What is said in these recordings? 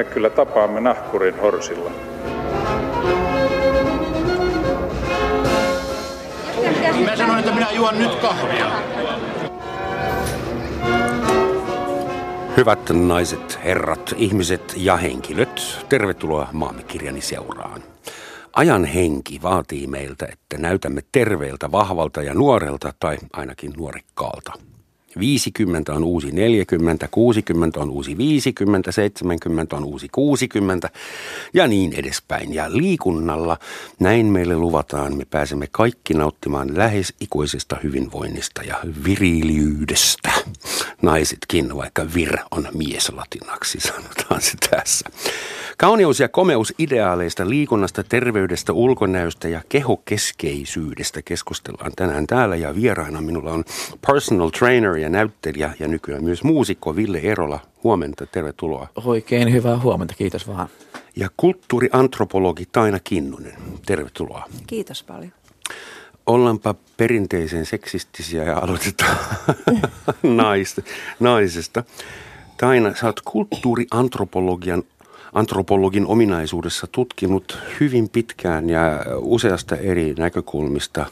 me kyllä tapaamme nahkurin horsilla. Mä sanoin, että minä juon nyt kahvia. Hyvät naiset, herrat, ihmiset ja henkilöt, tervetuloa maamme kirjani seuraan. Ajan henki vaatii meiltä, että näytämme terveeltä, vahvalta ja nuorelta tai ainakin nuorikkaalta. 50 on uusi 40, 60 on uusi 50, 70 on uusi 60 ja niin edespäin. Ja liikunnalla näin meille luvataan, me pääsemme kaikki nauttimaan lähes ikuisesta hyvinvoinnista ja viriliydestä. Naisetkin, vaikka vir on mies latinaksi, sanotaan se tässä. Kauneus ja komeus ideaaleista, liikunnasta, terveydestä, ulkonäöstä ja kehokeskeisyydestä keskustellaan tänään täällä ja vieraana minulla on personal trainer ja näyttelijä ja nykyään myös muusikko Ville Erola. Huomenta, tervetuloa. Oikein hyvää huomenta, kiitos vaan. Ja kulttuuriantropologi Taina Kinnunen, tervetuloa. Kiitos paljon. Ollaanpa perinteisen seksistisiä ja aloitetaan naista, naisesta. Taina, sä oot kulttuuriantropologian antropologin ominaisuudessa tutkinut hyvin pitkään ja useasta eri näkökulmista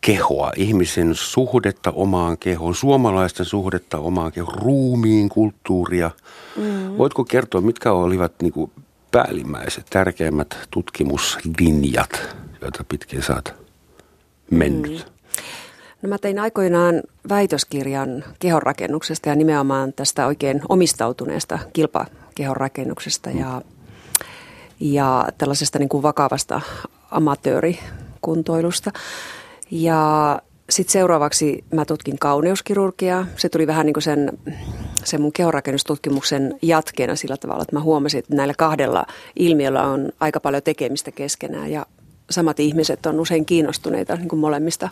kehoa, ihmisen suhdetta omaan kehoon, suomalaisten suhdetta omaan kehoon, ruumiin kulttuuria. Mm. Voitko kertoa, mitkä olivat niin kuin päällimmäiset, tärkeimmät tutkimuslinjat, joita pitkin saat mennyt? Mm. No mä tein aikoinaan väitöskirjan kehonrakennuksesta ja nimenomaan tästä oikein omistautuneesta kilpakehonrakennuksesta ja, ja tällaisesta niin kuin vakavasta amatöörikuntoilusta. Ja sitten seuraavaksi mä tutkin kauneuskirurgiaa. Se tuli vähän niin kuin sen, sen mun kehonrakennustutkimuksen jatkeena sillä tavalla, että mä huomasin, että näillä kahdella ilmiöllä on aika paljon tekemistä keskenään ja samat ihmiset on usein kiinnostuneita niin kuin molemmista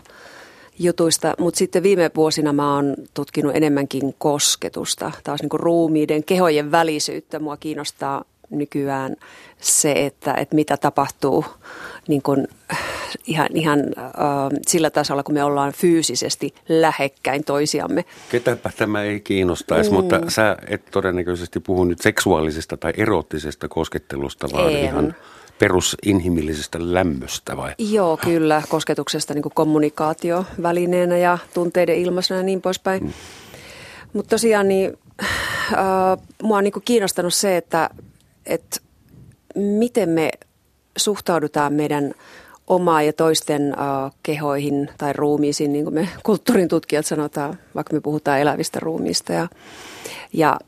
jutuista, mutta sitten viime vuosina mä oon tutkinut enemmänkin kosketusta, taas niin kuin ruumiiden, kehojen välisyyttä. Mua kiinnostaa nykyään se, että, että mitä tapahtuu niin kuin ihan, ihan äh, sillä tasolla, kun me ollaan fyysisesti lähekkäin toisiamme. Ketäpä tämä ei kiinnostaisi, mm. mutta sä et todennäköisesti puhu nyt seksuaalisesta tai erottisesta koskettelusta, vaan en. ihan perusinhimillisestä lämmöstä vai? Joo, kyllä. Kosketuksesta niin kommunikaatiovälineenä ja tunteiden ilmaisena ja niin poispäin. Mm. Mutta tosiaan niin, äh, mua on niin kiinnostanut se, että, että miten me suhtaudutaan meidän omaa ja toisten uh, kehoihin tai ruumiisiin, niin kuin me kulttuurin tutkijat sanotaan, vaikka me puhutaan elävistä ruumiista. Ja, ja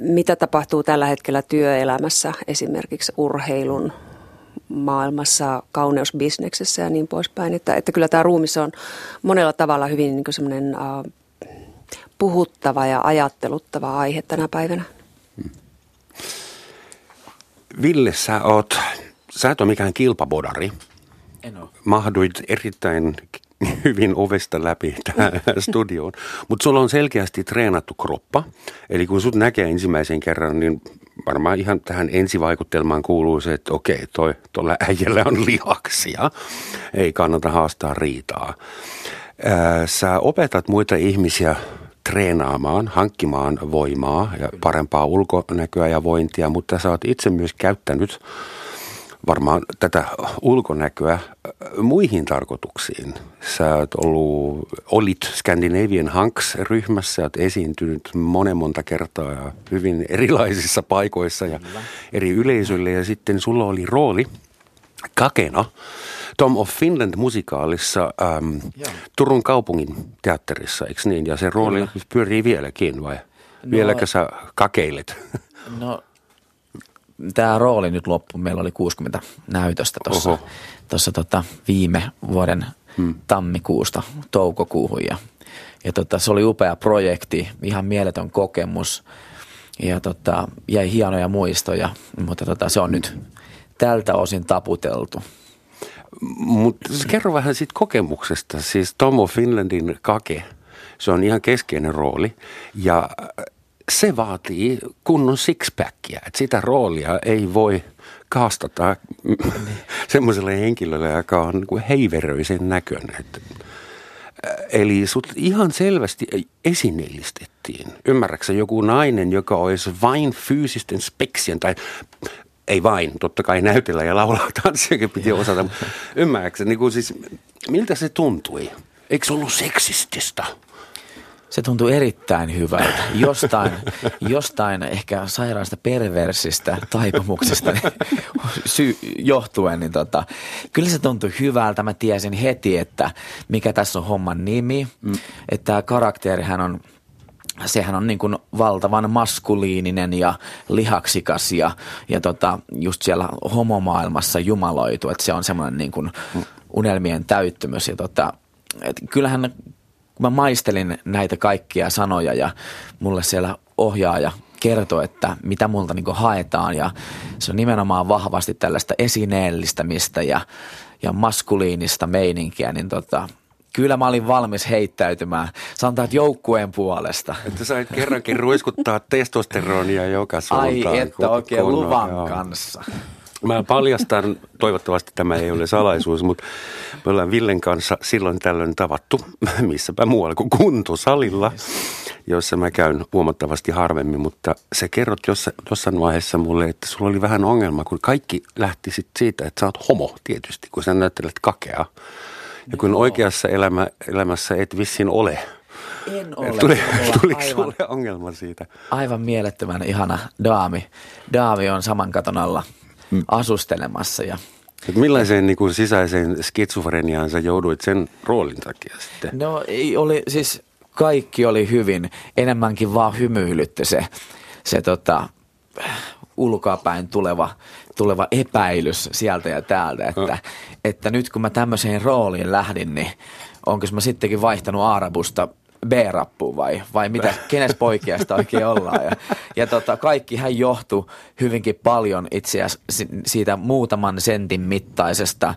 mitä tapahtuu tällä hetkellä työelämässä, esimerkiksi urheilun maailmassa, kauneusbisneksessä ja niin poispäin. Että, että kyllä tämä ruumis on monella tavalla hyvin niin semmoinen uh, puhuttava ja ajatteluttava aihe tänä päivänä. Ville, sä oot, sä et ole mikään kilpabodari. En ole. Mahduit erittäin hyvin ovesta läpi tähän studioon. Mutta sulla on selkeästi treenattu kroppa. Eli kun sut näkee ensimmäisen kerran, niin varmaan ihan tähän ensivaikutelmaan kuuluu se, että okei, toi, tuolla äijällä on lihaksia. Ei kannata haastaa riitaa. Sä opetat muita ihmisiä treenaamaan, hankkimaan voimaa ja parempaa ulkonäköä ja vointia, mutta sä oot itse myös käyttänyt varmaan tätä ulkonäköä muihin tarkoituksiin. Sä oot ollut, olit Scandinavian Hanks-ryhmässä, oot esiintynyt monen monta kertaa ja hyvin erilaisissa paikoissa ja eri yleisöille ja sitten sulla oli rooli kakena Tom of Finland musikaalissa äm, Turun kaupungin teatterissa, eikö niin? Ja se rooli Kyllä. pyörii vieläkin vai? No, Vieläkö sä kakeilet? No tämä rooli nyt loppu. Meillä oli 60 näytöstä tuossa tota viime vuoden hmm. tammikuusta toukokuuhun ja, ja tota, se oli upea projekti, ihan mieletön kokemus ja tota, jäi hienoja muistoja, mutta tota, se on nyt tältä osin taputeltu. Mutta kerro vähän siitä kokemuksesta. Siis Tomo Finlandin kake, se on ihan keskeinen rooli. Ja se vaatii kunnon sixpackia. Että sitä roolia ei voi kaastata semmoiselle henkilölle, joka on niin heiveröisen näköinen. Että Eli sut ihan selvästi esineellistettiin. Ymmärräksä joku nainen, joka olisi vain fyysisten speksien tai ei vain, totta kai näytellä ja laulaa tanssiakin piti osata. Ymmärräksä, niin kuin siis, miltä se tuntui? Eikö se ollut seksististä? Se tuntui erittäin hyvältä. Jostain, jostain ehkä sairaasta perversistä taipumuksesta sy- johtuen, niin tota, kyllä se tuntui hyvältä. Mä tiesin heti, että mikä tässä on homman nimi. Mm. Että tämä karakterihän on sehän on niin kuin valtavan maskuliininen ja lihaksikas ja, ja tota, just siellä homomaailmassa jumaloitu, että se on semmoinen niin kuin unelmien täyttymys. Ja tota, et kyllähän kun mä maistelin näitä kaikkia sanoja ja mulle siellä ohjaaja kertoi, että mitä multa niin haetaan ja se on nimenomaan vahvasti tällaista esineellistämistä ja, ja maskuliinista meininkiä, niin tota, kyllä mä olin valmis heittäytymään. Sanotaan, että joukkueen puolesta. Että sä kerrankin ruiskuttaa testosteronia joka suuntaan. Ai että oikein luvan joo. kanssa. Mä paljastan, toivottavasti tämä ei ole salaisuus, mutta me ollaan Villen kanssa silloin tällöin tavattu, missäpä muualla kuin kuntosalilla, jossa mä käyn huomattavasti harvemmin, mutta se kerrot jossain vaiheessa mulle, että sulla oli vähän ongelma, kun kaikki lähti sit siitä, että sä oot homo tietysti, kun sä näyttelet kakea. Ja kun oikeassa elämä, elämässä et vissiin ole. En ole. Tuli, tuliko aivan, sulle ongelma siitä? Aivan mielettömän ihana daami. Daami on saman katon alla mm. asustelemassa. Ja, Et millaiseen niin kuin sisäiseen skitsofreniaan sä jouduit sen roolin takia sitten? No ei oli, siis kaikki oli hyvin. Enemmänkin vaan hymyilytti se, se tota, ulkoapäin tuleva, tuleva epäilys sieltä ja täältä, että, no. että nyt kun mä tämmöiseen rooliin lähdin, niin onko mä sittenkin vaihtanut Aarabusta B-rappuun vai, vai mitä, kenes poikiasta oikein ollaan. Ja, ja tota, kaikkihan johtui hyvinkin paljon itse asiassa siitä muutaman sentin mittaisesta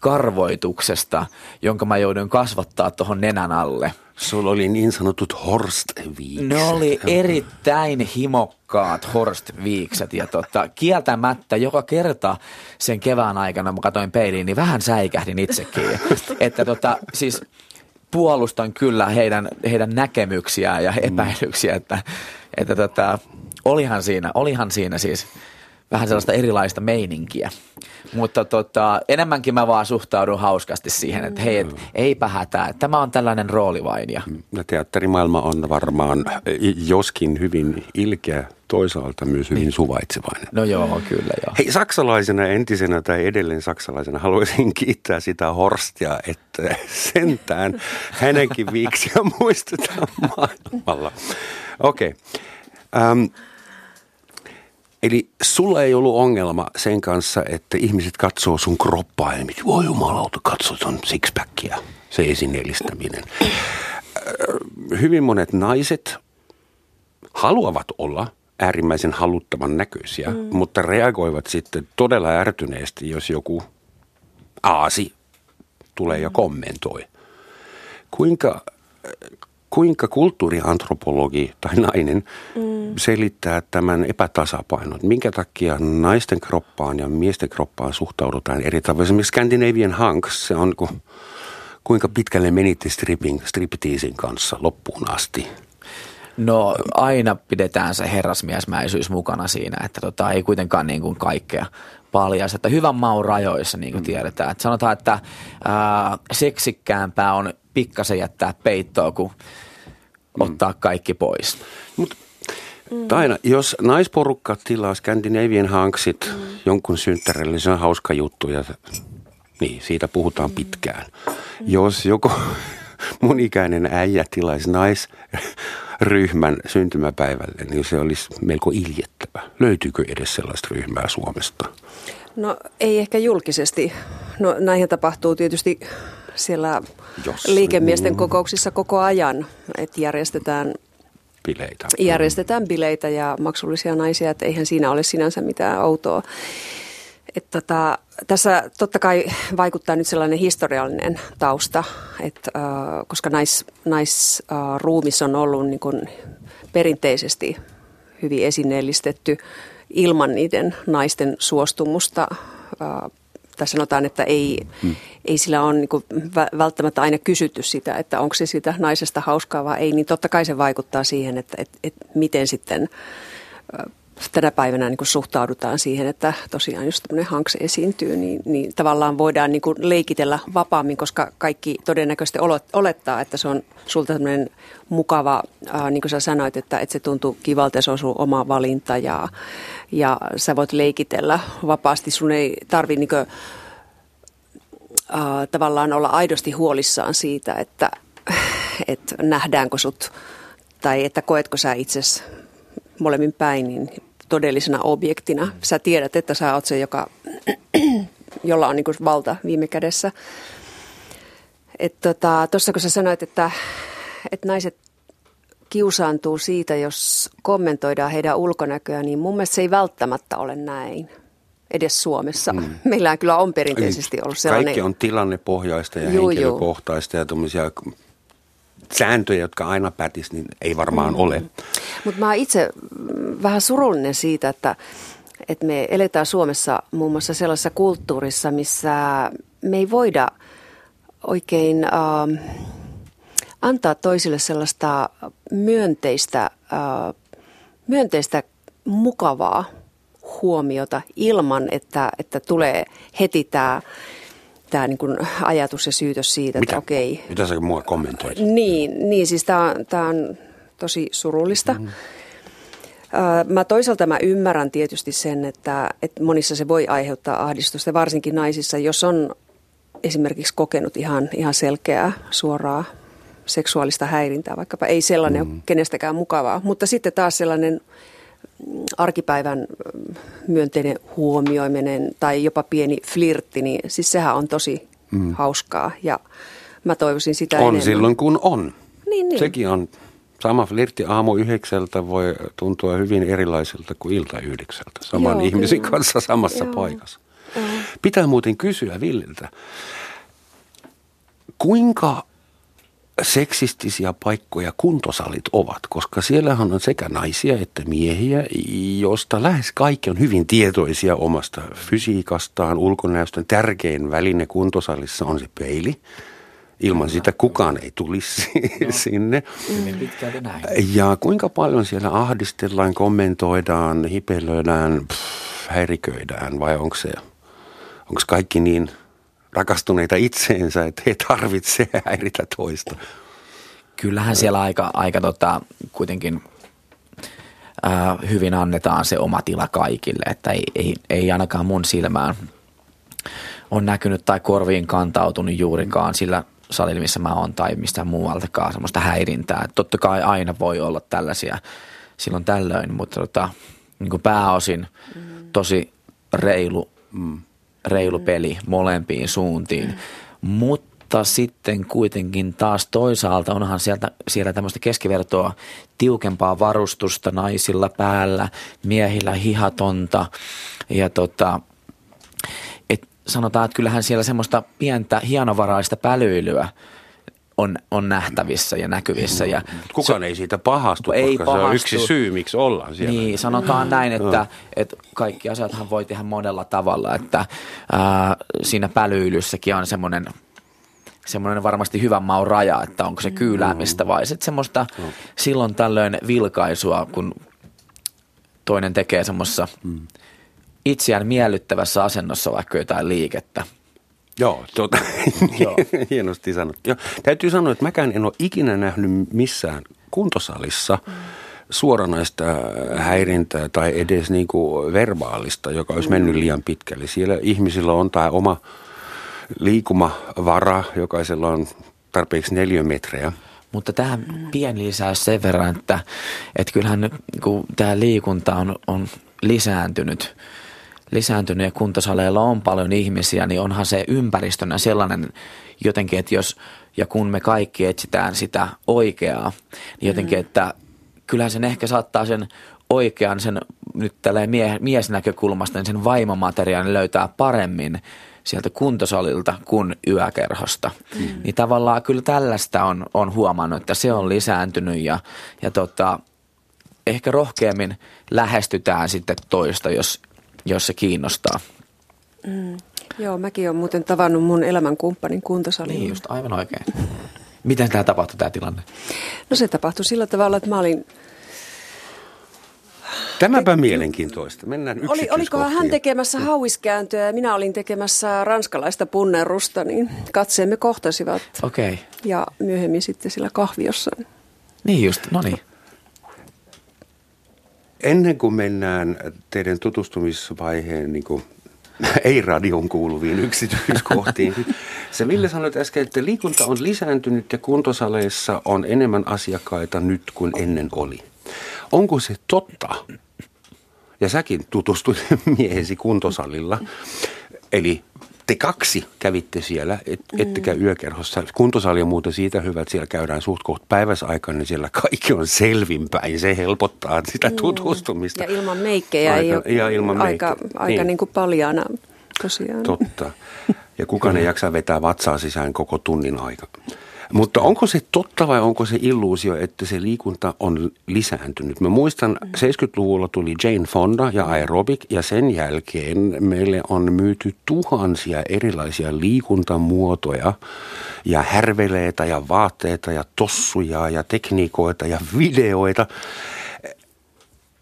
karvoituksesta, jonka mä joudun kasvattaa tuohon nenän alle. Sulla oli niin sanotut horstviikset. Ne oli erittäin himokkaat horstviikset ja tota, kieltämättä joka kerta sen kevään aikana, mä katsoin peiliin, niin vähän säikähdin itsekin. että tota, siis puolustan kyllä heidän, heidän näkemyksiään ja epäilyksiä, että, että tota, olihan, siinä, olihan siinä siis vähän sellaista erilaista meininkiä. Mutta tota, enemmänkin mä vaan suhtaudun hauskasti siihen, että hei, et, eipä hätää, tämä on tällainen rooli vain. Ja... No, teatterimaailma on varmaan joskin hyvin ilkeä, toisaalta myös hyvin niin. suvaitsevainen. No joo, kyllä joo. Hei, saksalaisena entisenä tai edelleen saksalaisena haluaisin kiittää sitä Horstia, että sentään hänenkin viiksiä muistetaan maailmalla. Okei. Okay. Um, Eli sulla ei ollut ongelma sen kanssa, että ihmiset katsoo sun kroppaa ja mitä, voi jumalauta, katsoo sun sixpackia, se esineellistäminen. Hyvin monet naiset haluavat olla äärimmäisen haluttavan näköisiä, mm. mutta reagoivat sitten todella ärtyneesti, jos joku aasi tulee ja kommentoi. Kuinka kuinka kulttuuriantropologi tai nainen mm. selittää tämän epätasapainon? Minkä takia naisten kroppaan ja miesten kroppaan suhtaudutaan eri tavalla? Esimerkiksi Scandinavian Hunks, se on kuinka pitkälle menitte stripping, stripteasin kanssa loppuun asti? No aina pidetään se herrasmiesmäisyys mukana siinä, että tota, ei kuitenkaan niin kuin kaikkea paljas, että hyvän maun rajoissa niin kuin mm. tiedetään. Että sanotaan, että ää, seksikkäämpää on pikkasen jättää peittoa, kun. Ottaa kaikki pois. Mut, mm. Taina, jos naisporukka tilaa Scandinavian Hanksit mm. jonkun synttärille, niin se on hauska juttu ja niin, siitä puhutaan mm. pitkään. Mm. Jos joku mun ikäinen äijä tilaisi naisryhmän syntymäpäivälle, niin se olisi melko iljettävä. Löytyykö edes sellaista ryhmää Suomesta? No ei ehkä julkisesti. No näihin tapahtuu tietysti siellä Jos, liikemiesten mm. kokouksissa koko ajan, että järjestetään bileitä. Järjestetään bileitä ja maksullisia naisia, että eihän siinä ole sinänsä mitään outoa. että tota, tässä totta kai vaikuttaa nyt sellainen historiallinen tausta, että, äh, koska nais, naisruumis äh, on ollut niin kuin perinteisesti hyvin esineellistetty ilman niiden naisten suostumusta. Äh, tässä sanotaan, että ei, hmm. Ei sillä ole niin välttämättä aina kysytty sitä, että onko se sitä naisesta hauskaa vai ei, niin totta kai se vaikuttaa siihen, että, että, että miten sitten tänä päivänä niin suhtaudutaan siihen, että tosiaan jos tämmöinen hanks esiintyy, niin, niin tavallaan voidaan niin leikitellä vapaammin, koska kaikki todennäköisesti olettaa, että se on sulta tämmöinen mukava, ää, niin kuin sä sanoit, että, että se tuntuu kivalta ja se on sun oma valinta ja, ja sä voit leikitellä vapaasti. Sun ei tarvi niin ää, tavallaan olla aidosti huolissaan siitä, että, että nähdäänkö sut tai että koetko sä itsesi molemmin päin niin todellisena objektina. Sä tiedät, että sä oot se, joka, jolla on niin valta viime kädessä. Tuossa tota, kun sä sanoit, että, että naiset kiusaantuu siitä, jos kommentoidaan heidän ulkonäköä, niin mun mielestä se ei välttämättä ole näin edes Suomessa. Mm. Meillä kyllä on perinteisesti ollut sellainen... Kaikki on tilannepohjaista ja juu, henkilökohtaista ja tuommoisia sääntöjä, jotka aina pätis, niin ei varmaan mm. ole. Mutta mä oon itse vähän surullinen siitä, että, että me eletään Suomessa muun muassa sellaisessa kulttuurissa, missä me ei voida oikein äh, antaa toisille sellaista myönteistä, äh, myönteistä mukavaa huomiota ilman, että, että tulee heti tämä tämä niin kuin ajatus ja syytös siitä, Mitä? että okei. Mitä sä mua kommentoit? Niin, niin siis tämä on, tämä on tosi surullista. Mm. Mä toisaalta mä ymmärrän tietysti sen, että, että monissa se voi aiheuttaa ahdistusta, varsinkin naisissa, jos on esimerkiksi kokenut ihan, ihan selkeää suoraa seksuaalista häirintää, vaikkapa ei sellainen mm. ole kenestäkään mukavaa, mutta sitten taas sellainen arkipäivän myönteinen huomioiminen tai jopa pieni flirtti, niin siis sehän on tosi mm. hauskaa ja mä toivoisin sitä On enemmän. silloin kun on. Niin, niin. Sekin on. Sama flirtti aamu yhdeksältä voi tuntua hyvin erilaiselta kuin ilta yhdeksältä. Saman Joo, ihmisen kyllä. kanssa samassa Joo. paikassa. Joo. Pitää muuten kysyä Villiltä, kuinka seksistisiä paikkoja kuntosalit ovat, koska siellähän on sekä naisia että miehiä, josta lähes kaikki on hyvin tietoisia omasta fysiikastaan, ulkonäöstä. Tärkein väline kuntosalissa on se peili. Ilman sitä kukaan ei tulisi no, sinne. Ja kuinka paljon siellä ahdistellaan, kommentoidaan, hipelöidään, pff, häiriköidään vai onko se, onko kaikki niin – rakastuneita itseensä, että he tarvitse häiritä toista. Kyllähän siellä aika, aika tota, kuitenkin ää, hyvin annetaan se oma tila kaikille, että ei, ei, ei ainakaan mun silmään on näkynyt tai korviin kantautunut juurikaan sillä salilla, missä mä oon tai mistä muualtakaan semmoista häirintää. Totta kai aina voi olla tällaisia silloin tällöin, mutta tota, niin kuin pääosin tosi reilu mm reilu mm. peli molempiin suuntiin. Mm. Mutta sitten kuitenkin taas toisaalta onhan sieltä, siellä tämmöistä keskivertoa tiukempaa varustusta naisilla päällä, miehillä hihatonta ja tota, et sanotaan, että kyllähän siellä semmoista pientä hienovaraista pälyilyä – on, on nähtävissä ja näkyvissä. Ja Kukaan se, ei siitä pahastu, ei koska pahastu. se on yksi syy, miksi ollaan siellä. Niin, sanotaan näin, että, no. että kaikki asiathan voi tehdä monella tavalla, että ää, siinä pälyilyssäkin on semmoinen semmoinen varmasti hyvän maun raja, että onko se kyyläämistä vai sitten semmoista no. silloin tällöin vilkaisua, kun toinen tekee semmoisessa mm. itseään miellyttävässä asennossa vaikka jotain liikettä – Joo, tuota, Joo. hienosti sanottu. Joo, täytyy sanoa, että mäkään en ole ikinä nähnyt missään kuntosalissa mm. suoranaista häirintää tai edes niin kuin verbaalista, joka olisi mennyt liian pitkälle. Siellä ihmisillä on tämä oma liikumavara, jokaisella on tarpeeksi neliömetrejä. Mutta tähän pieni lisäys sen verran, että, että kyllähän nyt, kun tämä liikunta on, on lisääntynyt – lisääntynyt ja kuntosaleilla on paljon ihmisiä, niin onhan se ympäristönä sellainen jotenkin, että jos ja kun me kaikki etsitään sitä oikeaa, niin jotenkin, mm. että kyllähän sen ehkä saattaa sen oikean, sen nyt tälleen mie- miesnäkökulmasta, niin sen vaimomateriaalin löytää paremmin sieltä kuntosalilta kuin yökerhosta. Mm. Niin tavallaan kyllä tällaista on, on huomannut, että se on lisääntynyt ja, ja tota, ehkä rohkeammin lähestytään sitten toista, jos, jos se kiinnostaa. Mm. Joo, mäkin olen muuten tavannut mun elämänkumppanin kuntosalilla. Niin just, aivan oikein. Miten tämä tapahtui tämä tilanne? No se tapahtui sillä tavalla, että mä olin Tämäpä mielenkiintoista. Mennään Oli, olikohan hän tekemässä hauiskääntöä ja minä olin tekemässä ranskalaista punnerusta, niin katseemme kohtasivat. Okei. Okay. Ja myöhemmin sitten sillä kahviossa. Niin just, no niin. Ennen kuin mennään teidän tutustumisvaiheen niin kuin, ei-radion kuuluviin yksityiskohtiin. Se Ville sanoi äsken, että liikunta on lisääntynyt ja kuntosaleissa on enemmän asiakkaita nyt kuin ennen oli. Onko se totta? Ja säkin tutustuit miehesi kuntosalilla. Eli te kaksi kävitte siellä, et, ettekä yökerhossa. Kuntosali on muuten siitä hyvä, että siellä käydään suht koht päiväsaikaan, niin siellä kaikki on selvinpäin. Se helpottaa sitä tutustumista. Ja ilman meikkejä aika, ei ole ja ilman aika, meikkejä. aika Niin. niin kuin paljaana tosiaan. Totta. Ja kukaan ei jaksa vetää vatsaa sisään koko tunnin aika. Mutta onko se totta vai onko se illuusio, että se liikunta on lisääntynyt? Mä muistan, 70-luvulla tuli Jane Fonda ja aerobic ja sen jälkeen meille on myyty tuhansia erilaisia liikuntamuotoja ja härveleitä ja vaatteita ja tossuja ja tekniikoita ja videoita.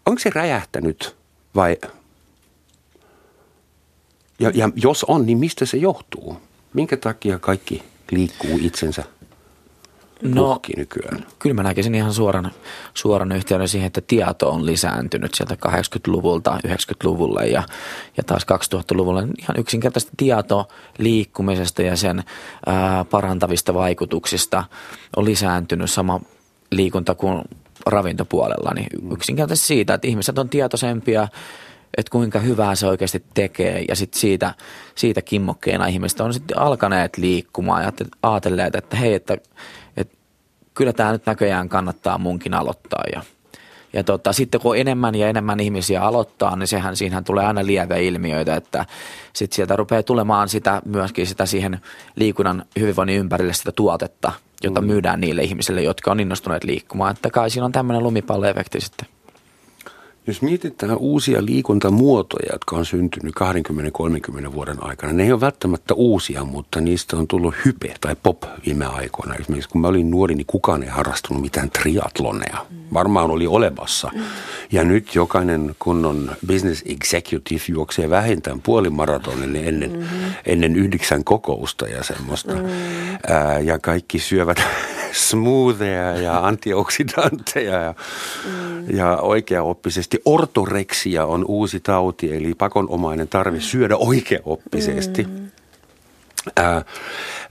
Onko se räjähtänyt vai ja, ja jos on, niin mistä se johtuu? Minkä takia kaikki liikkuu itsensä No, nykyään? kyllä mä näkisin ihan suoran, suoran yhteyden siihen, että tieto on lisääntynyt sieltä 80-luvulta 90-luvulle ja, ja taas 2000-luvulle. Ihan yksinkertaisesti tieto liikkumisesta ja sen ää, parantavista vaikutuksista on lisääntynyt sama liikunta kuin ravintopuolella. Niin yksinkertaisesti siitä, että ihmiset on tietoisempia, että kuinka hyvää se oikeasti tekee ja sitten siitä, siitä kimmokkeena ihmiset on sitten alkaneet liikkumaan ja ajatelleet, että hei, että kyllä tämä nyt näköjään kannattaa munkin aloittaa ja ja tota, sitten kun enemmän ja enemmän ihmisiä aloittaa, niin sehän siinähän tulee aina lieviä ilmiöitä, että sitten sieltä rupeaa tulemaan sitä myöskin sitä siihen liikunnan hyvinvoinnin ympärille sitä tuotetta, jota myydään niille ihmisille, jotka on innostuneet liikkumaan. Että kai siinä on tämmöinen lumipalloefekti sitten. Jos mietitään uusia liikuntamuotoja, jotka on syntynyt 20-30 vuoden aikana, ne ei ole välttämättä uusia, mutta niistä on tullut hype tai pop viime aikoina. Esimerkiksi kun mä olin nuori, niin kukaan ei harrastunut mitään triatloneja. Varmaan oli olemassa. Ja nyt jokainen kunnon business executive juoksee vähintään puolimaratonin ennen, mm-hmm. ennen yhdeksän kokousta ja semmoista. Mm. Ää, ja kaikki syövät smoothia ja antioksidantteja ja, mm. ja oikeaoppisesti. Ortoreksia on uusi tauti, eli pakonomainen tarve syödä oikeaoppisesti. Mm. Ää,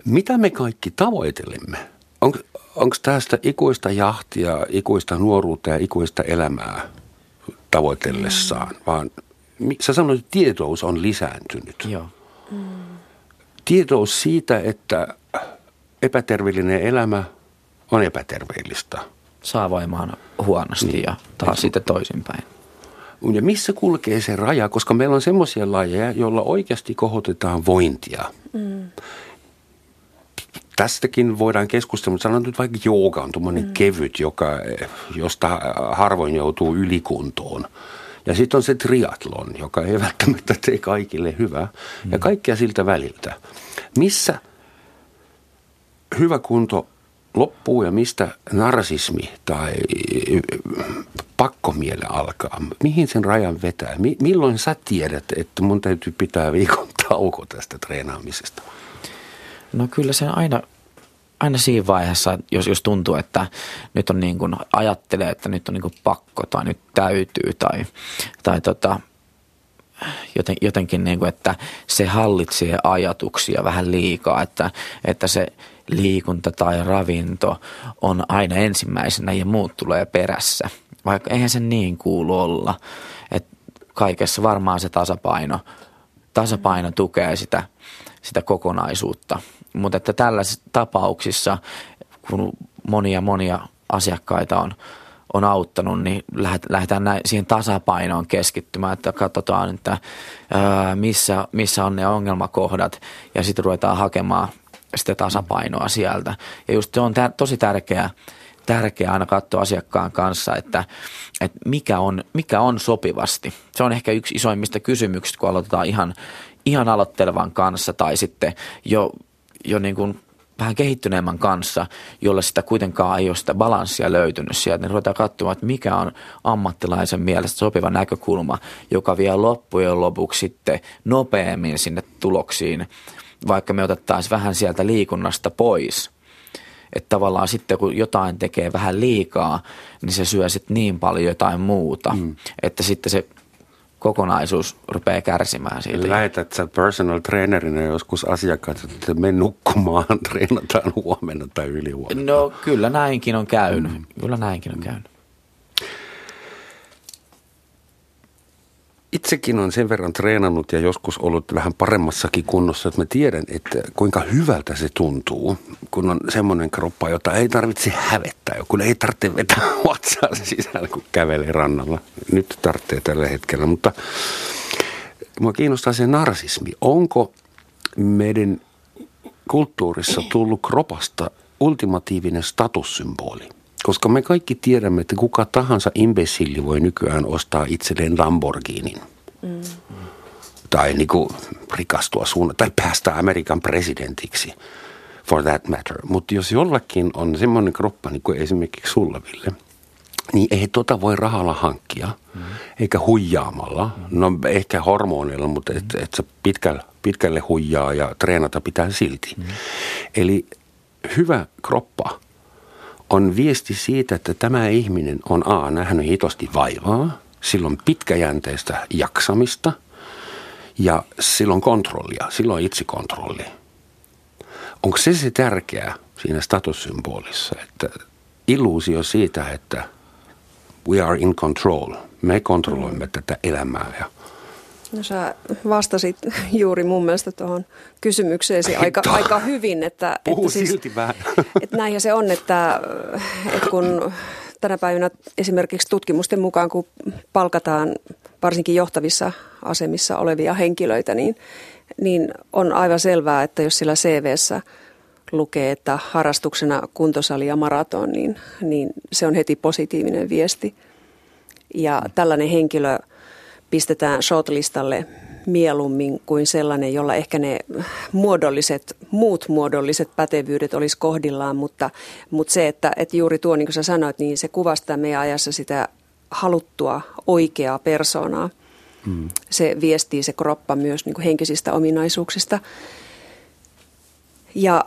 mitä me kaikki tavoitelemme? On, Onko tästä ikuista jahtia, ikuista nuoruutta ja ikuista elämää tavoitellessaan, mm. vaan sä sanoit, että tietous on lisääntynyt. Joo. Mm. Tietous siitä, että epäterveellinen elämä on epäterveellistä. Saa voimaan huonosti niin. ja taas niin. sitten toisinpäin. Ja missä kulkee se raja, koska meillä on semmoisia lajeja, joilla oikeasti kohotetaan vointia. Mm. Tästäkin voidaan keskustella, mutta sanon nyt vaikka jooga on tuommoinen mm. kevyt, joka, josta harvoin joutuu ylikuntoon. Ja sitten on se triatlon, joka ei välttämättä tee kaikille hyvää. Mm. Ja kaikkea siltä väliltä. Missä hyvä kunto loppuu ja mistä narsismi tai pakkomiele alkaa? Mihin sen rajan vetää? Milloin sä tiedät, että mun täytyy pitää viikon tauko tästä treenaamisesta? No kyllä se aina, aina siinä vaiheessa, jos, jos tuntuu, että nyt on niin kuin, ajattelee, että nyt on niin kuin pakko tai nyt täytyy tai, tai tota, joten, jotenkin niin kuin, että se hallitsee ajatuksia vähän liikaa, että, että se liikunta tai ravinto on aina ensimmäisenä ja muut tulee perässä. Vaikka eihän se niin kuulu olla, että kaikessa varmaan se tasapaino, tasapaino tukee sitä, sitä kokonaisuutta. Mutta että tällaisissa tapauksissa, kun monia monia asiakkaita on, on auttanut, niin lähdetään näin, siihen tasapainoon keskittymään, että katsotaan, että ää, missä, missä on ne ongelmakohdat ja sitten ruvetaan hakemaan sitä tasapainoa sieltä. Ja just se on tär- tosi tärkeää, tärkeää aina katsoa asiakkaan kanssa, että, että mikä, on, mikä on sopivasti. Se on ehkä yksi isoimmista kysymyksistä, kun aloitetaan ihan, ihan aloittelevan kanssa tai sitten jo, jo niin kuin vähän kehittyneemmän kanssa, jolle sitä kuitenkaan ei ole sitä balanssia löytynyt sieltä, niin ruvetaan katsomaan, että mikä on ammattilaisen mielestä sopiva näkökulma, joka vie loppujen lopuksi sitten nopeammin sinne tuloksiin, vaikka me otettaisiin vähän sieltä liikunnasta pois. Että tavallaan sitten kun jotain tekee vähän liikaa, niin se syö sitten niin paljon jotain muuta, mm. että sitten se kokonaisuus rupeaa kärsimään siitä. Lähetät sä personal trainerina joskus asiakkaat, että me nukkumaan, treenataan huomenna tai ylihuomenna? No kyllä näinkin on käynyt. Mm. Kyllä näinkin on käynyt. Itsekin on sen verran treenannut ja joskus ollut vähän paremmassakin kunnossa, että mä tiedän, että kuinka hyvältä se tuntuu, kun on semmoinen kroppa, jota ei tarvitse hävettää, kun ei tarvitse vetää vatsaa sisällä, kun kävelee rannalla. Nyt tarvitsee tällä hetkellä, mutta mua kiinnostaa se narsismi. Onko meidän kulttuurissa tullut kropasta ultimatiivinen statussymboli? Koska me kaikki tiedämme, että kuka tahansa imbessilli voi nykyään ostaa itselleen Lamborghinin. Mm. Tai niin kuin rikastua suunnan, tai päästä Amerikan presidentiksi, for that matter. Mutta jos jollakin on semmoinen kroppa, niin kuin esimerkiksi sulla, Ville, niin ei tota voi rahalla hankkia, mm. eikä huijaamalla. No ehkä hormoneilla, mutta et, et sä pitkälle, pitkälle huijaa ja treenata pitää silti. Mm. Eli hyvä kroppa – on viesti siitä, että tämä ihminen on A, nähnyt hitosti vaivaa, silloin pitkäjänteistä jaksamista ja silloin kontrollia, silloin itsekontrolli. Onko se se tärkeää siinä statussymbolissa, että illuusio siitä, että we are in control, me kontrolloimme tätä elämää ja No sä vastasit juuri mun mielestä tuohon kysymykseesi aika, aika hyvin. Että, Puhu että siis, silti vähän. Että näinhän se on, että, että kun tänä päivänä esimerkiksi tutkimusten mukaan, kun palkataan varsinkin johtavissa asemissa olevia henkilöitä, niin, niin on aivan selvää, että jos sillä CVssä lukee, että harrastuksena kuntosali ja maraton, niin, niin se on heti positiivinen viesti. Ja tällainen henkilö – pistetään shortlistalle mieluummin kuin sellainen, jolla ehkä ne muodolliset, muut muodolliset pätevyydet olisi kohdillaan, mutta, mutta se, että, että juuri tuo, niin kuin sä sanoit, niin se kuvastaa meidän ajassa sitä haluttua oikeaa persoonaa. Mm. Se viestii se kroppa myös niin kuin henkisistä ominaisuuksista. Ja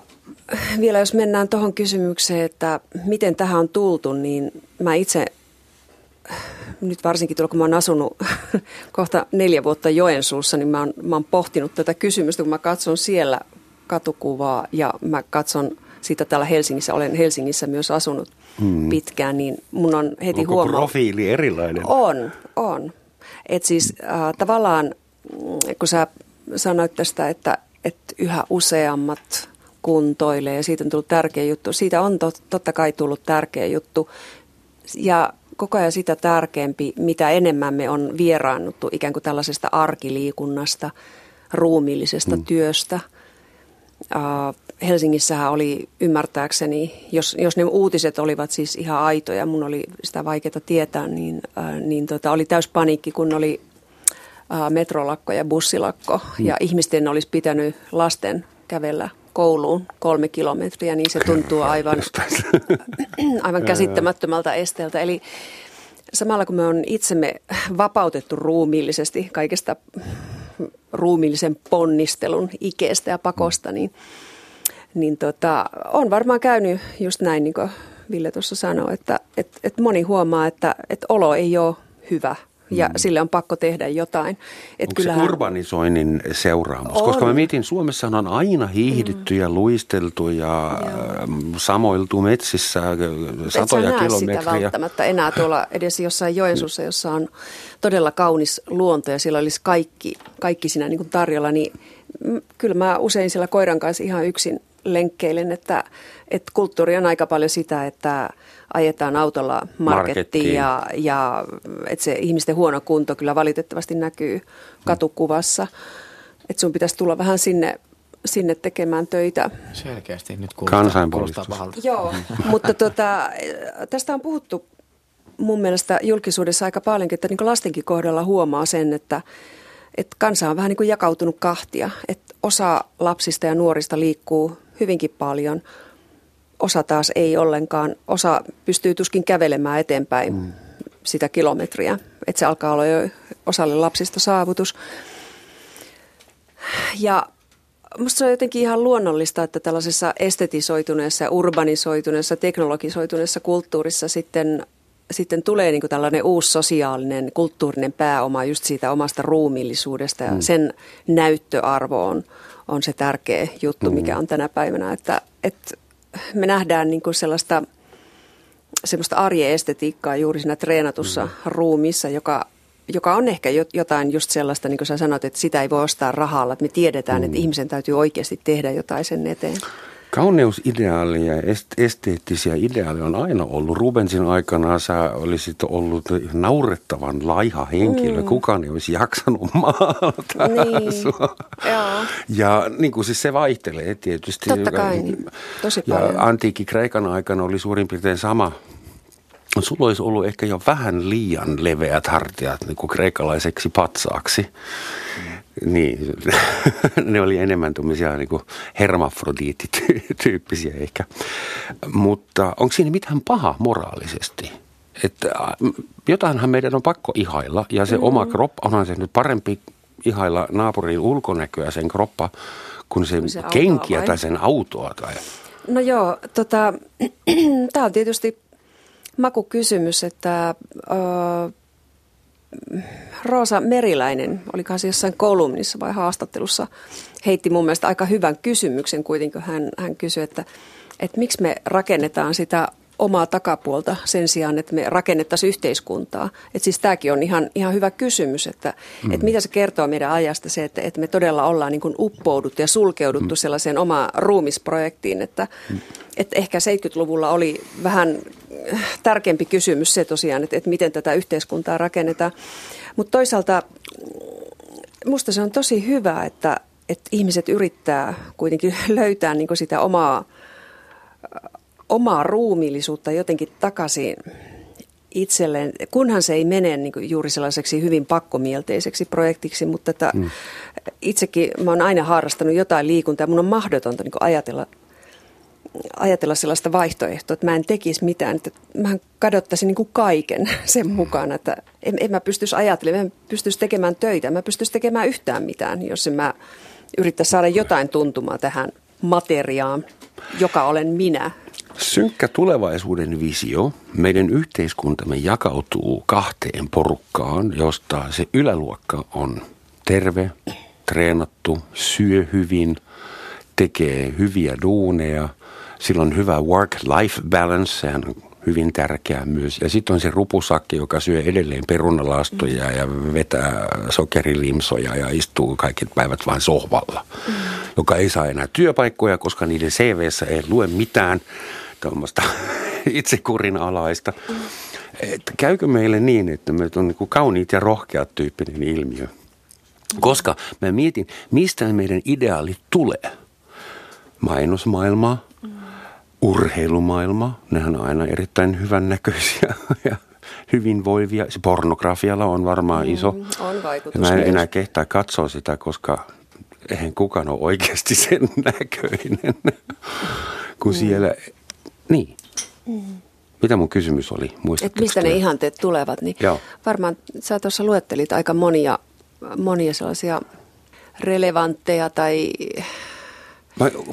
vielä jos mennään tuohon kysymykseen, että miten tähän on tultu, niin mä itse nyt varsinkin tuolla, kun mä oon asunut kohta neljä vuotta Joensuussa, niin mä oon, mä oon pohtinut tätä kysymystä, kun mä katson siellä katukuvaa ja mä katson sitä täällä Helsingissä, olen Helsingissä myös asunut hmm. pitkään, niin mun on heti Onko huomaa. profiili erilainen? On, on. Et siis äh, tavallaan, mm, kun sä sanoit tästä, että, että yhä useammat kuntoilee ja siitä on tullut tärkeä juttu. Siitä on tot, totta kai tullut tärkeä juttu. Ja koko ajan sitä tärkeämpi, mitä enemmän me on vieraannuttu ikään kuin tällaisesta arkiliikunnasta, ruumiillisesta mm. työstä. Uh, Helsingissähän oli ymmärtääkseni, jos, jos ne uutiset olivat siis ihan aitoja, mun oli sitä vaikeaa tietää, niin, niin tota, oli täys paniikki, kun oli metrolakko ja bussilakko mm. ja ihmisten olisi pitänyt lasten kävellä kouluun kolme kilometriä, niin se tuntuu aivan, aivan käsittämättömältä esteeltä. Eli samalla kun me on itsemme vapautettu ruumiillisesti kaikesta ruumiillisen ponnistelun ikeestä ja pakosta, niin, niin tota, on varmaan käynyt just näin, niin kuin Ville tuossa sanoi, että että että moni huomaa, että että olo ei ole hyvä – ja mm. sille on pakko tehdä jotain. Et Onko kyllähän... se urbanisoinnin seuraamus? On. Koska mä mietin, Suomessa on aina hiihdetty mm. ja luisteltu ja Joo. samoiltu metsissä satoja Et sä kilometriä. sitä välttämättä enää tuolla edes jossain Joensuussa, jossa on todella kaunis luonto ja siellä olisi kaikki, kaikki siinä niin tarjolla, niin kyllä mä usein siellä koiran kanssa ihan yksin lenkkeilen, että, että kulttuuri on aika paljon sitä, että ajetaan autolla markettiin, ja, ja että se ihmisten huono kunto kyllä valitettavasti näkyy katukuvassa. Että sun pitäisi tulla vähän sinne sinne tekemään töitä. Selkeästi nyt kuulostaa, kuulostaa pahalta. Joo, mutta tota, tästä on puhuttu mun mielestä julkisuudessa aika paljonkin, että niin lastenkin kohdalla huomaa sen, että, että kansa on vähän niin kuin jakautunut kahtia. Että osa lapsista ja nuorista liikkuu hyvinkin paljon, osa taas ei ollenkaan. Osa pystyy tuskin kävelemään eteenpäin mm. sitä kilometriä. Että se alkaa olla jo osalle lapsista saavutus. Ja Minusta se on jotenkin ihan luonnollista, että tällaisessa estetisoituneessa, urbanisoituneessa, teknologisoituneessa kulttuurissa sitten, sitten tulee niin tällainen uusi sosiaalinen, kulttuurinen pääoma just siitä omasta ruumiillisuudesta ja mm. sen näyttöarvo on, on se tärkeä juttu, mm. mikä on tänä päivänä, että, että me nähdään niin kuin sellaista semmoista arjen estetiikkaa juuri siinä treenatussa mm. ruumissa, joka joka on ehkä jotain just sellaista, niin kuin sä sanoit, että sitä ei voi ostaa rahalla. Että me tiedetään, mm. että ihmisen täytyy oikeasti tehdä jotain sen eteen. Kauneusideaali ja esteettisiä ideaaleja on aina ollut. Rubensin aikana sä olisit ollut naurettavan laiha henkilö. Mm. Kukaan ei olisi jaksanut maalata niin. sua. Joo. Ja niin kuin siis se vaihtelee tietysti. Totta kai, niin. tosi paljon. Ja antiikki Kreikan aikana oli suurin piirtein sama sulla olisi ollut ehkä jo vähän liian leveät hartiat niin kuin kreikalaiseksi patsaaksi. Mm. Niin, ne oli enemmän tuommoisia niin hermafrodiittityyppisiä ehkä. Mutta onko siinä mitään paha moraalisesti? Että jotainhan meidän on pakko ihailla ja se mm. oma kroppa, onhan se nyt parempi ihailla naapurin ulkonäköä sen kroppa kuin se, se kenkiä vai? tai sen autoa. Tai... No joo, tota, tämä on tietysti makukysymys, että äh, Roosa Meriläinen, olikohan se jossain kolumnissa vai haastattelussa, heitti mun mielestä aika hyvän kysymyksen kuitenkin. Hän, hän kysyi, että, että miksi me rakennetaan sitä omaa takapuolta sen sijaan, että me rakennettaisiin yhteiskuntaa. Että siis tämäkin on ihan, ihan hyvä kysymys, että, mm. että mitä se kertoo meidän ajasta se, että, että me todella ollaan niin kuin uppouduttu ja sulkeuduttu mm. sellaiseen omaan ruumisprojektiin, että, mm. että ehkä 70-luvulla oli vähän tärkeämpi kysymys se tosiaan, että, että miten tätä yhteiskuntaa rakennetaan. Mutta toisaalta musta se on tosi hyvä, että, että ihmiset yrittää kuitenkin löytää niin sitä omaa omaa ruumiillisuutta jotenkin takaisin itselleen, kunhan se ei mene niin kuin juuri sellaiseksi hyvin pakkomielteiseksi projektiksi, mutta että mm. itsekin mä oon aina harrastanut jotain liikuntaa mun on mahdotonta niin ajatella, ajatella sellaista vaihtoehtoa, että mä en tekisi mitään, että mä kadottaisin niin kaiken sen mukaan, että en, en mä pystyisi ajattelemaan, en pystyisi tekemään töitä, mä pystyisi tekemään yhtään mitään, jos en mä yrittäisi saada jotain tuntumaa tähän materiaan, joka olen minä. Synkkä tulevaisuuden visio. Meidän yhteiskuntamme jakautuu kahteen porukkaan, josta se yläluokka on terve, treenattu, syö hyvin, tekee hyviä duuneja. Sillä on hyvä work-life balance, sehän on hyvin tärkeää myös. Ja sitten on se rupusakki, joka syö edelleen perunalastoja ja vetää sokerilimsoja ja istuu kaikki päivät vain sohvalla, mm. joka ei saa enää työpaikkoja, koska niiden CVssä ei lue mitään tuommoista itsekurin alaista. Että käykö meille niin, että me on niin kauniit ja rohkeat tyyppinen ilmiö? Koska mä mietin, mistä meidän ideaalit tulee. Mainosmaailma, urheilumaailma, nehän on aina erittäin hyvän näköisiä ja hyvinvoivia. Se pornografialla on varmaan iso. Mm, on vaikutus. Mä en enää kehtaa katsoa sitä, koska eihän kukaan ole oikeasti sen näköinen, kun mm. siellä niin. Mm. Mitä mun kysymys oli? Et mistä ne ihanteet tulevat? Niin Joo. Varmaan sä tuossa luettelit aika monia, monia sellaisia relevantteja tai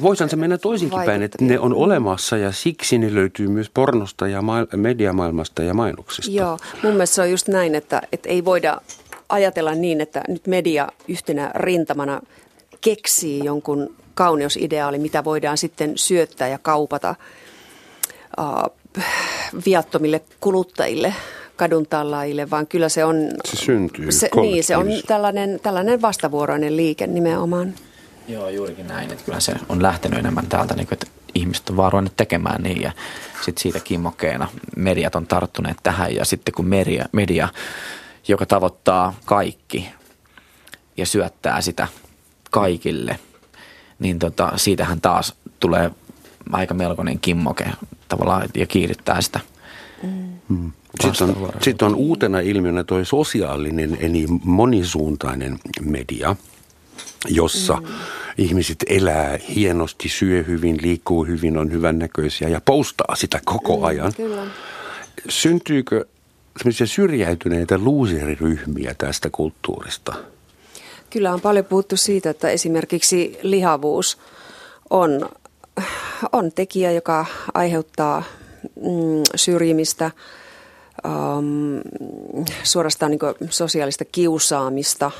Voisin se mennä toisinkin päin, että ne on olemassa ja siksi ne löytyy myös pornosta ja ma- mediamaailmasta ja mainoksista. Joo, mun mielestä se on just näin, että, että ei voida ajatella niin, että nyt media yhtenä rintamana keksii jonkun kauneusideaali, mitä voidaan sitten syöttää ja kaupata – viattomille kuluttajille, kaduntallaajille, vaan kyllä se on... Se syntyy se, Niin, se on tällainen, tällainen vastavuoroinen liike nimenomaan. Joo, juurikin näin. Että kyllä se on lähtenyt enemmän täältä, niin kuin, että ihmiset on vaan tekemään niin ja sitten siitä kimmokeena mediat on tarttuneet tähän ja sitten kun media, media joka tavoittaa kaikki ja syöttää sitä kaikille, niin tota, siitähän taas tulee aika melkoinen kimmoke tavallaan ja kiihdyttää sitä. Mm. Hmm. Sitten on, sitten on uutena ilmiönä tuo sosiaalinen eli monisuuntainen media, jossa mm. ihmiset elää hienosti, syö hyvin, liikkuu hyvin, on hyvännäköisiä ja postaa sitä koko mm, ajan. Kyllä. Syntyykö syrjäytyneitä luuseriryhmiä tästä kulttuurista? Kyllä on paljon puhuttu siitä, että esimerkiksi lihavuus on, on tekijä, joka aiheuttaa mm, syrjimistä, um, suorastaan niin sosiaalista kiusaamista.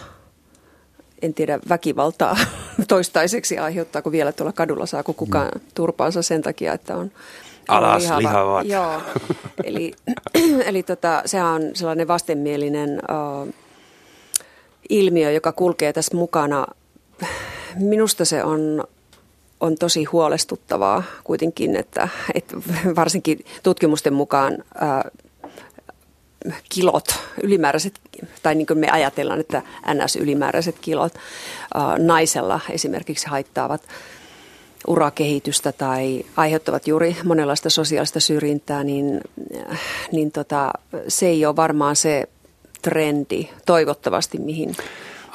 En tiedä väkivaltaa toistaiseksi aiheuttaako vielä tuolla kadulla, saako kukaan mm. turpaansa sen takia, että on Alas lihava. lihavat. Joo, eli, eli tota, sehän on sellainen vastenmielinen uh, ilmiö, joka kulkee tässä mukana. Minusta se on, on tosi huolestuttavaa kuitenkin, että, että varsinkin tutkimusten mukaan ää, kilot, ylimääräiset, tai niin kuin me ajatellaan, että NS-ylimääräiset kilot ää, naisella esimerkiksi haittaavat urakehitystä tai aiheuttavat juuri monenlaista sosiaalista syrjintää, niin, niin tota, se ei ole varmaan se trendi toivottavasti, mihin,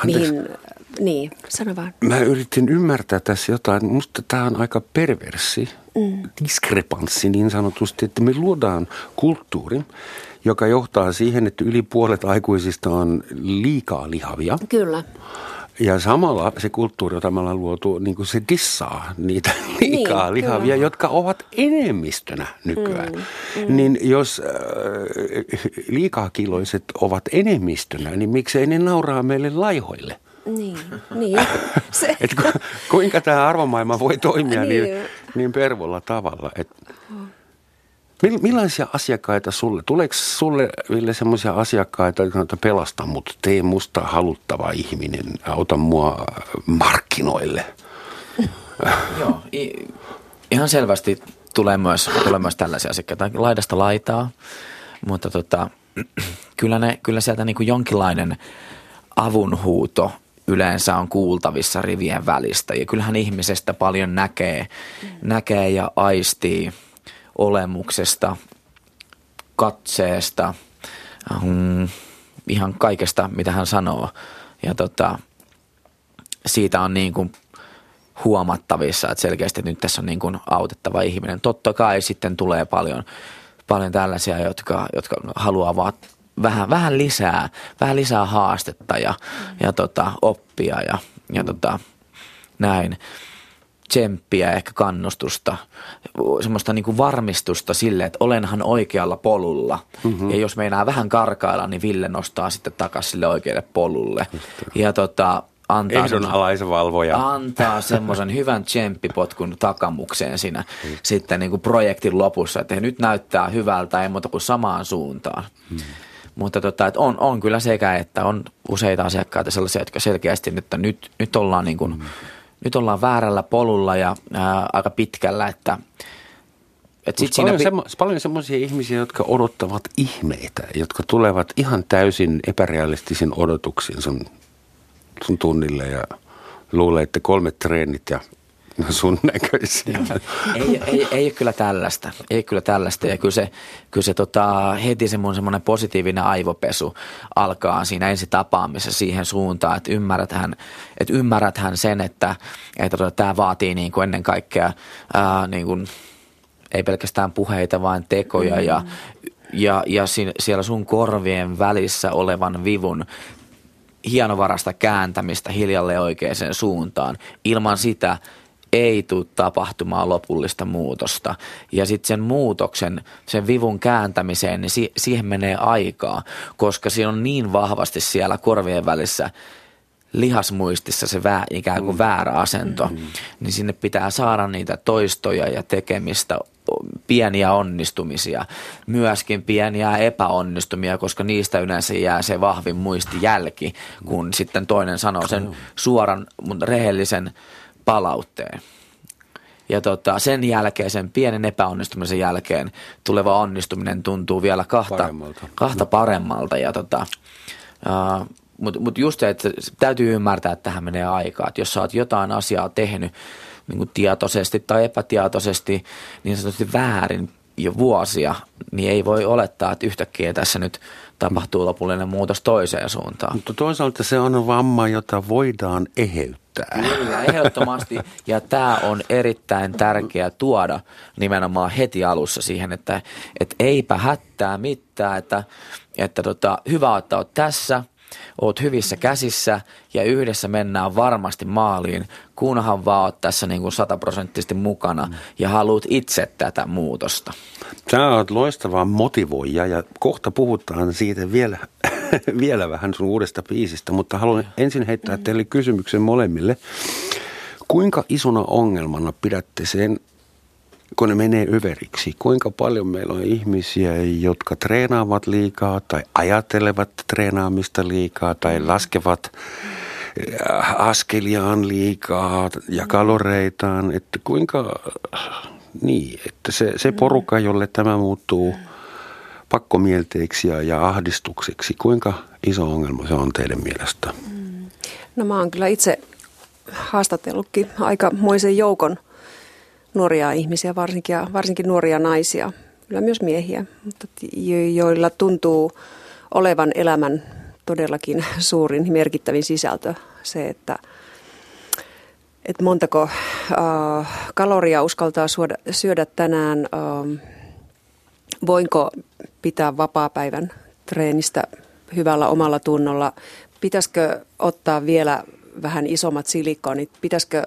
mihin niin, sano vaan. Mä yritin ymmärtää tässä jotain. Musta tämä on aika perversi, mm. diskrepanssi niin sanotusti, että me luodaan kulttuuri, joka johtaa siihen, että yli puolet aikuisista on liikaa lihavia. Kyllä. Ja samalla se kulttuuri, jota me ollaan luotu, niin kuin se dissaa niitä liikaa niin, lihavia, kyllä. jotka ovat enemmistönä nykyään. Mm, mm. Niin jos äh, liikakiloiset ovat enemmistönä, niin miksei ne nauraa meille laihoille? Niin, niin. Se. Et ku, kuinka tämä arvomaailma voi toimia niin, niin, niin pervolla tavalla, että Millaisia asiakkaita sulle? Tuleeko sulle, Ville, semmoisia asiakkaita, jotka pelasta mut, tee musta haluttava ihminen, auta mua markkinoille? Joo, ihan selvästi tulee myös, tulee myös tällaisia asiakkaita, laidasta laitaa, mutta tota, kyllä, ne, kyllä sieltä niin kuin jonkinlainen avunhuuto yleensä on kuultavissa rivien välistä. Ja kyllähän ihmisestä paljon näkee, mm. näkee ja aistii – olemuksesta, katseesta, mm, ihan kaikesta, mitä hän sanoo. Ja tota, siitä on niin kuin huomattavissa, että selkeästi nyt tässä on niin kuin autettava ihminen. Totta kai sitten tulee paljon, paljon tällaisia, jotka, jotka haluavat vähän, vähän lisää, vähän lisää haastetta ja, ja tota, oppia ja, ja tota, näin tsemppiä, ehkä kannustusta, semmoista niin kuin varmistusta sille, että olenhan oikealla polulla. Mm-hmm. Ja jos meinaa vähän karkailla, niin Ville nostaa sitten takaisin sille oikealle polulle. Ja tota, antaa valvoja. Antaa semmoisen hyvän tsemppipotkun takamukseen siinä mm. sitten niin kuin projektin lopussa, että nyt näyttää hyvältä, ei muuta kuin samaan suuntaan. Mm. Mutta tota, että on, on kyllä sekä, että. On useita asiakkaita sellaisia, jotka selkeästi nyt, nyt, nyt ollaan niin kuin – nyt ollaan väärällä polulla ja ää, aika pitkällä, että et sit paljon, siinä... semmo- paljon semmoisia ihmisiä, jotka odottavat ihmeitä, jotka tulevat ihan täysin epärealistisin odotuksin sun, sun tunnille ja luulee, että kolmet treenit ja sun näköisiä. ei, ei, ei ole kyllä tällaista. Ei kyllä tällaista. Ja kyllä se, kyllä se tota, heti se mun semmoinen positiivinen aivopesu alkaa siinä ensi tapaamisessa siihen suuntaan, että ymmärräthän, että ymmärräthän sen, että, että tota, tämä vaatii niin kuin ennen kaikkea ää, niin kuin, ei pelkästään puheita, vaan tekoja mm. ja ja, ja siellä sun korvien välissä olevan vivun hienovarasta kääntämistä hiljalle oikeaan suuntaan. Ilman sitä ei tule tapahtumaan lopullista muutosta. Ja sitten sen muutoksen, sen vivun kääntämiseen, niin si- siihen menee aikaa, koska siinä on niin vahvasti siellä korvien välissä lihasmuistissa se vää, ikään kuin mm. väärä asento, mm-hmm. niin sinne pitää saada niitä toistoja ja tekemistä, pieniä onnistumisia, myöskin pieniä epäonnistumia, koska niistä yleensä jää se vahvin muistijälki, kun sitten toinen sanoo sen suoran, mutta rehellisen palautteen. Ja tota, sen jälkeen, sen pienen epäonnistumisen jälkeen, tuleva onnistuminen tuntuu vielä kahta paremmalta. Kahta paremmalta ja tota, uh, mutta mut just se, että täytyy ymmärtää, että tähän menee aikaa. Että jos sä oot jotain asiaa tehnyt niin kuin tietoisesti tai epätietoisesti, niin sanotusti väärin jo vuosia, niin ei voi olettaa, että yhtäkkiä tässä nyt tapahtuu lopullinen muutos toiseen suuntaan. Mutta toisaalta se on vamma, jota voidaan eheyttää. Kyllä, ehdottomasti. Ja tämä on erittäin tärkeää tuoda nimenomaan heti alussa siihen, että, että eipä hättää mitään, että, että tota, hyvä, että olet tässä – oot hyvissä käsissä ja yhdessä mennään varmasti maaliin, kunhan vaan oot tässä niin kuin sataprosenttisesti mukana ja haluat itse tätä muutosta. Sä oot loistava motivoija ja kohta puhutaan siitä vielä, vielä vähän sun uudesta biisistä, mutta haluan ensin heittää teille kysymyksen molemmille. Kuinka isona ongelmana pidätte sen, kun ne menee överiksi. Kuinka paljon meillä on ihmisiä, jotka treenaavat liikaa tai ajattelevat treenaamista liikaa tai laskevat äh, askeliaan liikaa ja kaloreitaan. Että kuinka, niin, että se, se porukka, jolle tämä muuttuu pakkomielteeksi ja ahdistukseksi, kuinka iso ongelma se on teidän mielestä? No mä oon kyllä itse haastatellutkin aikamoisen joukon nuoria ihmisiä, varsinkin, ja varsinkin nuoria naisia, kyllä myös miehiä, mutta joilla tuntuu olevan elämän todellakin suurin merkittävin sisältö se, että, että montako äh, kaloria uskaltaa syödä, syödä tänään, äh, voinko pitää vapaa-päivän treenistä hyvällä omalla tunnolla, pitäisikö ottaa vielä vähän isommat silikonit, pitäisikö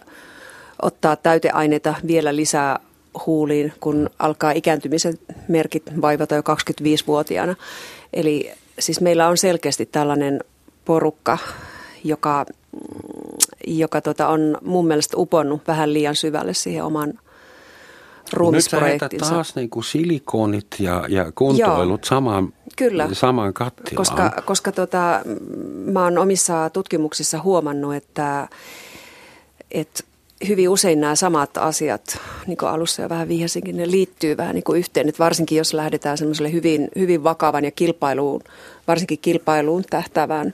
ottaa täyteaineita vielä lisää huuliin, kun alkaa ikääntymisen merkit vaivata jo 25-vuotiaana. Eli siis meillä on selkeästi tällainen porukka, joka, joka tota on mun mielestä uponnut vähän liian syvälle siihen oman ruumisprojektinsa. Nyt taas niin kuin silikonit ja, ja kuntoilut samaan, Kyllä, samaan kattilaan. Koska, koska tota, mä oon omissa tutkimuksissa huomannut, että, että hyvin usein nämä samat asiat, niin kuin alussa jo vähän vihjasinkin, ne liittyy vähän niin kuin yhteen. Että varsinkin jos lähdetään semmoiselle hyvin, hyvin vakavan ja kilpailuun, varsinkin kilpailuun tähtäävään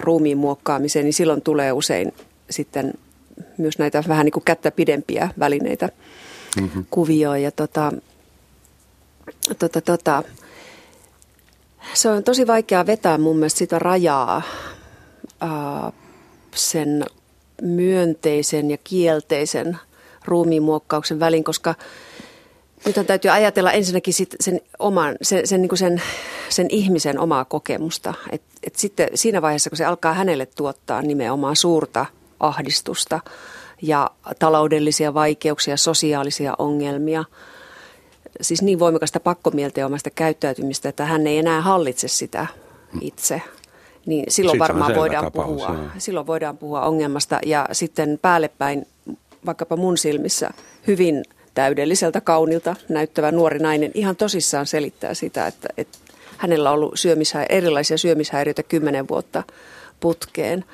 ruumiin muokkaamiseen, niin silloin tulee usein sitten myös näitä vähän niin kuin kättä pidempiä välineitä mm-hmm. kuvioon. Ja tota, tota, tota, se on tosi vaikea vetää mun mielestä sitä rajaa ää, sen myönteisen ja kielteisen ruumiinmuokkauksen välin, koska nyt täytyy ajatella ensinnäkin sit sen, oman, sen, sen, niin sen, sen ihmisen omaa kokemusta. Et, et sitten siinä vaiheessa, kun se alkaa hänelle tuottaa nimenomaan suurta ahdistusta ja taloudellisia vaikeuksia, sosiaalisia ongelmia, siis niin voimakasta omasta käyttäytymistä, että hän ei enää hallitse sitä itse – niin silloin Sitten varmaan voidaan tapaus, puhua, joo. silloin voidaan puhua ongelmasta ja sitten päällepäin vaikkapa mun silmissä hyvin täydelliseltä kaunilta näyttävä nuori nainen ihan tosissaan selittää sitä, että, että hänellä on ollut syömishä, erilaisia syömishäiriöitä kymmenen vuotta putkeen.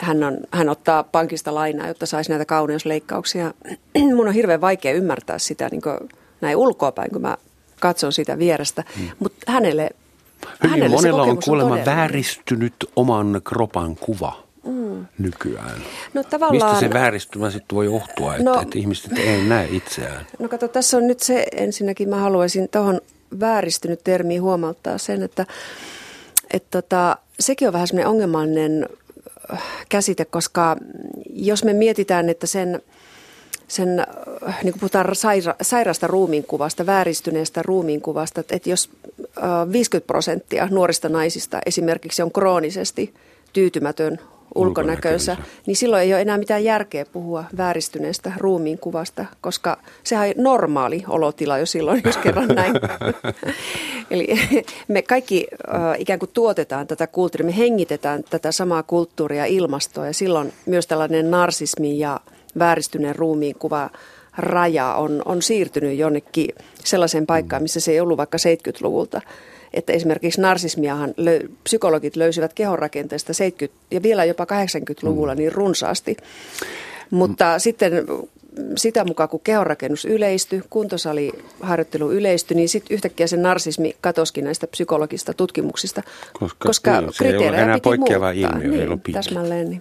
Hän, on, hän ottaa pankista lainaa, jotta saisi näitä kauneusleikkauksia. Mun on hirveän vaikea ymmärtää sitä niin näin ulkoapäin, kun mä katson sitä vierestä. Hmm. Mutta hänelle Hyvin monella on kuulemma on vääristynyt oman kropan kuva mm. nykyään. No, tavallaan, Mistä se vääristymä sitten voi johtua, että, no, että ihmiset ei näe itseään? No kato, tässä on nyt se ensinnäkin, mä haluaisin tuohon vääristynyt termiin huomauttaa sen, että et tota, sekin on vähän semmoinen ongelmallinen äh, käsite, koska jos me mietitään, että sen – sen, äh, niin kuin puhutaan saira, sairasta ruumiinkuvasta, vääristyneestä ruumiinkuvasta, että jos 50 äh, prosenttia nuorista naisista esimerkiksi on kroonisesti tyytymätön ulkonäkönsä, niin silloin ei ole enää mitään järkeä puhua vääristyneestä ruumiinkuvasta, koska sehän on normaali olotila jo silloin, jos kerran näin. Eli me kaikki äh, ikään kuin tuotetaan tätä kulttuuria, me hengitetään tätä samaa kulttuuria ilmastoa ja silloin myös tällainen narsismi ja vääristyneen ruumiin kuva raja on, on siirtynyt jonnekin sellaiseen paikkaan, missä se ei ollut vaikka 70-luvulta. Että esimerkiksi narsismiahan löy, psykologit löysivät kehonrakenteesta 70- ja vielä jopa 80-luvulla niin runsaasti. Mutta mm. sitten sitä mukaan, kun kehonrakennus yleistyi, kuntosaliharjoittelu yleistyi, niin sitten yhtäkkiä se narsismi katoskin näistä psykologista tutkimuksista, koska, koska niin, se kriteerejä ei ole enää poikkeava ilmiö, niin, täsmälleen. Niin.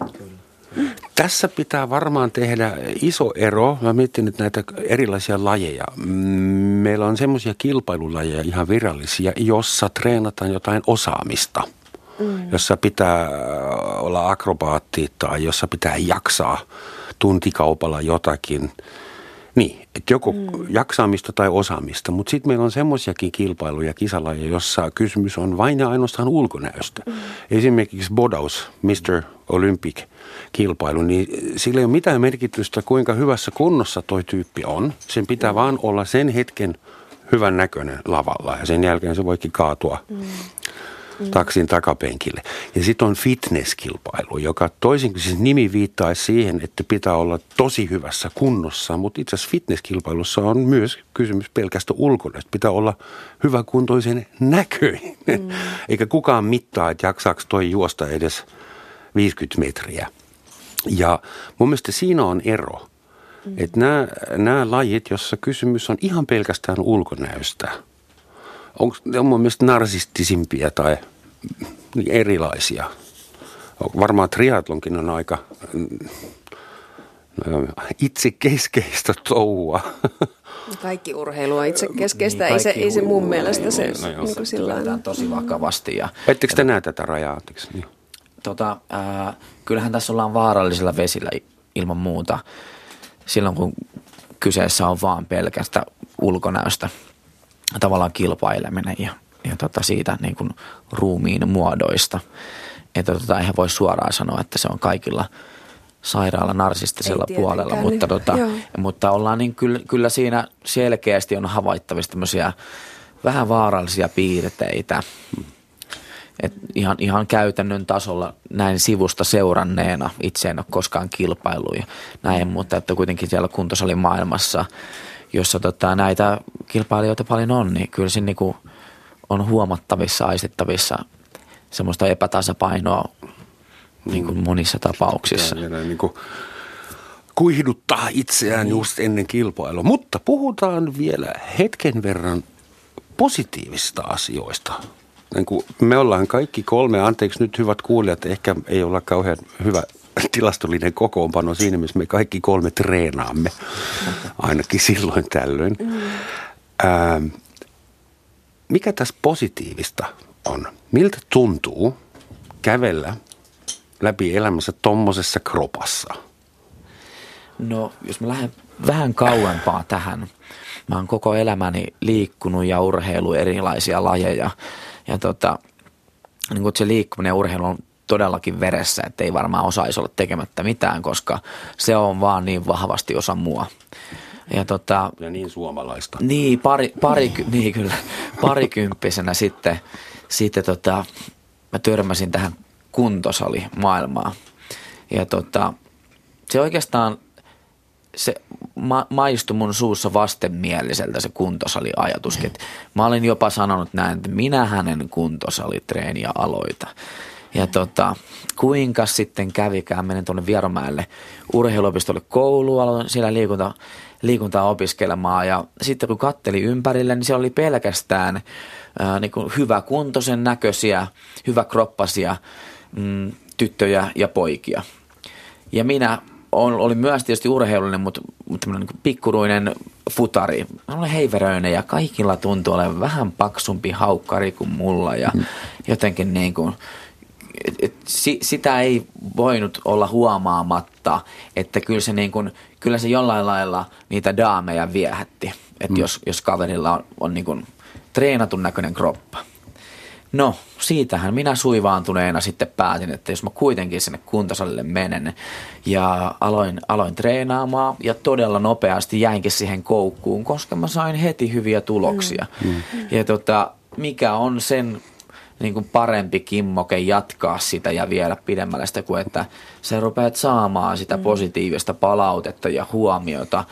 Tässä pitää varmaan tehdä iso ero. Mä mietin nyt näitä erilaisia lajeja. Mm, Meillä on semmoisia kilpailulajeja ihan virallisia, jossa treenataan jotain osaamista. Mm. Jossa pitää olla akrobaatti tai jossa pitää jaksaa tuntikaupalla jotakin. Niin, että joko mm. jaksaamista tai osaamista, mutta sitten meillä on semmoisiakin kilpailuja, kisalajeja, jossa kysymys on vain ja ainoastaan ulkonäöstä. Mm. Esimerkiksi bodaus, Mr. Olympic kilpailu, niin sillä ei ole mitään merkitystä, kuinka hyvässä kunnossa toi tyyppi on. Sen pitää mm. vaan olla sen hetken hyvän näköinen lavalla ja sen jälkeen se voikin kaatua mm mm. taksin takapenkille. Ja sitten on fitnesskilpailu, joka toisin kuin siis nimi viittaa siihen, että pitää olla tosi hyvässä kunnossa, mutta itse asiassa fitnesskilpailussa on myös kysymys pelkästä ulkonäöstä. Pitää olla hyväkuntoisen näköinen, mm. eikä kukaan mittaa, että jaksaako toi juosta edes 50 metriä. Ja mun mielestä siinä on ero. Mm. Että nämä, nämä lajit, jossa kysymys on ihan pelkästään ulkonäöstä – onko ne on mun mielestä narsistisimpia tai erilaisia. Varmaan triatlonkin on aika no, itsekeskeistä touhua. Kaikki urheilu on itsekeskeistä, niin, ei, se, ei se mun mielestä se no, no, niin sillä tosi vakavasti. Ja, Ettekö te näe tätä rajaa? Niin. Tota, äh, kyllähän tässä ollaan vaarallisilla vesillä ilman muuta silloin, kun kyseessä on vaan pelkästä ulkonäöstä tavallaan kilpaileminen ja, ja tota siitä niin kuin ruumiin muodoista. Että tota, eihän voi suoraan sanoa, että se on kaikilla sairaalla narsistisella puolella, mutta, tota, mutta ollaan niin kyllä, kyllä siinä selkeästi on havaittavissa tämmöisiä vähän vaarallisia piirteitä. Et ihan, ihan käytännön tasolla näin sivusta seuranneena, itse en ole koskaan kilpailuja näin, mutta että kuitenkin siellä kuntosalimaailmassa maailmassa jossa tota, näitä kilpailijoita paljon on, niin kyllä siinä niin on huomattavissa, aistittavissa semmoista epätasapainoa niin kuin monissa tapauksissa. Ja, ja niin kuin kuihduttaa itseään niin. just ennen kilpailua. Mutta puhutaan vielä hetken verran positiivista asioista. Niin kuin me ollaan kaikki kolme, anteeksi nyt hyvät kuulijat, ehkä ei olla kauhean hyvä tilastollinen kokoonpano siinä, missä me kaikki kolme treenaamme, ainakin silloin tällöin. Mm. Ää, mikä tässä positiivista on? Miltä tuntuu kävellä läpi elämässä tommosessa kropassa? No, jos mä lähden vähän kauempaa tähän. Mä oon koko elämäni liikkunut ja urheilu erilaisia lajeja. Ja tota, niin kun se liikkuminen ja urheilu on todellakin veressä, että ei varmaan osaisi olla tekemättä mitään, koska se on vaan niin vahvasti osa mua. Ja, tota, ja niin suomalaista. Niin, pari, pari, niin kyllä, parikymppisenä sitten, sitten tota, mä törmäsin tähän kuntosalimaailmaan. Ja tota, se oikeastaan se ma- maistui mun suussa vastenmieliseltä se kuntosaliajatuskin. Mä olin jopa sanonut näin, että minä hänen kuntosalitreeniä aloita. Ja tota, kuinka sitten kävikään, menen tuonne Vieromäelle urheiluopistolle kouluun, aloin siellä liikunta, liikuntaa opiskelemaan ja sitten kun katteli ympärille, niin siellä oli pelkästään ää, niin kuin hyvä kuntoisen näköisiä, hyvä kroppasia mm, tyttöjä ja poikia. Ja minä on, olin myös tietysti urheilullinen, mutta, mutta niin pikkuruinen futari. Mä olen heiveröinen ja kaikilla tuntuu olevan vähän paksumpi haukkari kuin mulla ja mm. jotenkin niin kuin – et, et, si, sitä ei voinut olla huomaamatta, että kyllä se, niin kuin, kyllä se jollain lailla niitä daameja viehätti, että mm. jos, jos kaverilla on, on niin kuin treenatun näköinen kroppa. No, siitähän minä suivaantuneena sitten päätin, että jos mä kuitenkin sinne kuntosalille menen ja aloin, aloin treenaamaan ja todella nopeasti jäinkin siihen koukkuun, koska mä sain heti hyviä tuloksia. Mm. Mm. Ja tota, mikä on sen niin kuin parempi kimmoke jatkaa sitä ja viedä pidemmälle sitä kuin että sä rupeat saamaan sitä mm. positiivista palautetta ja huomiota.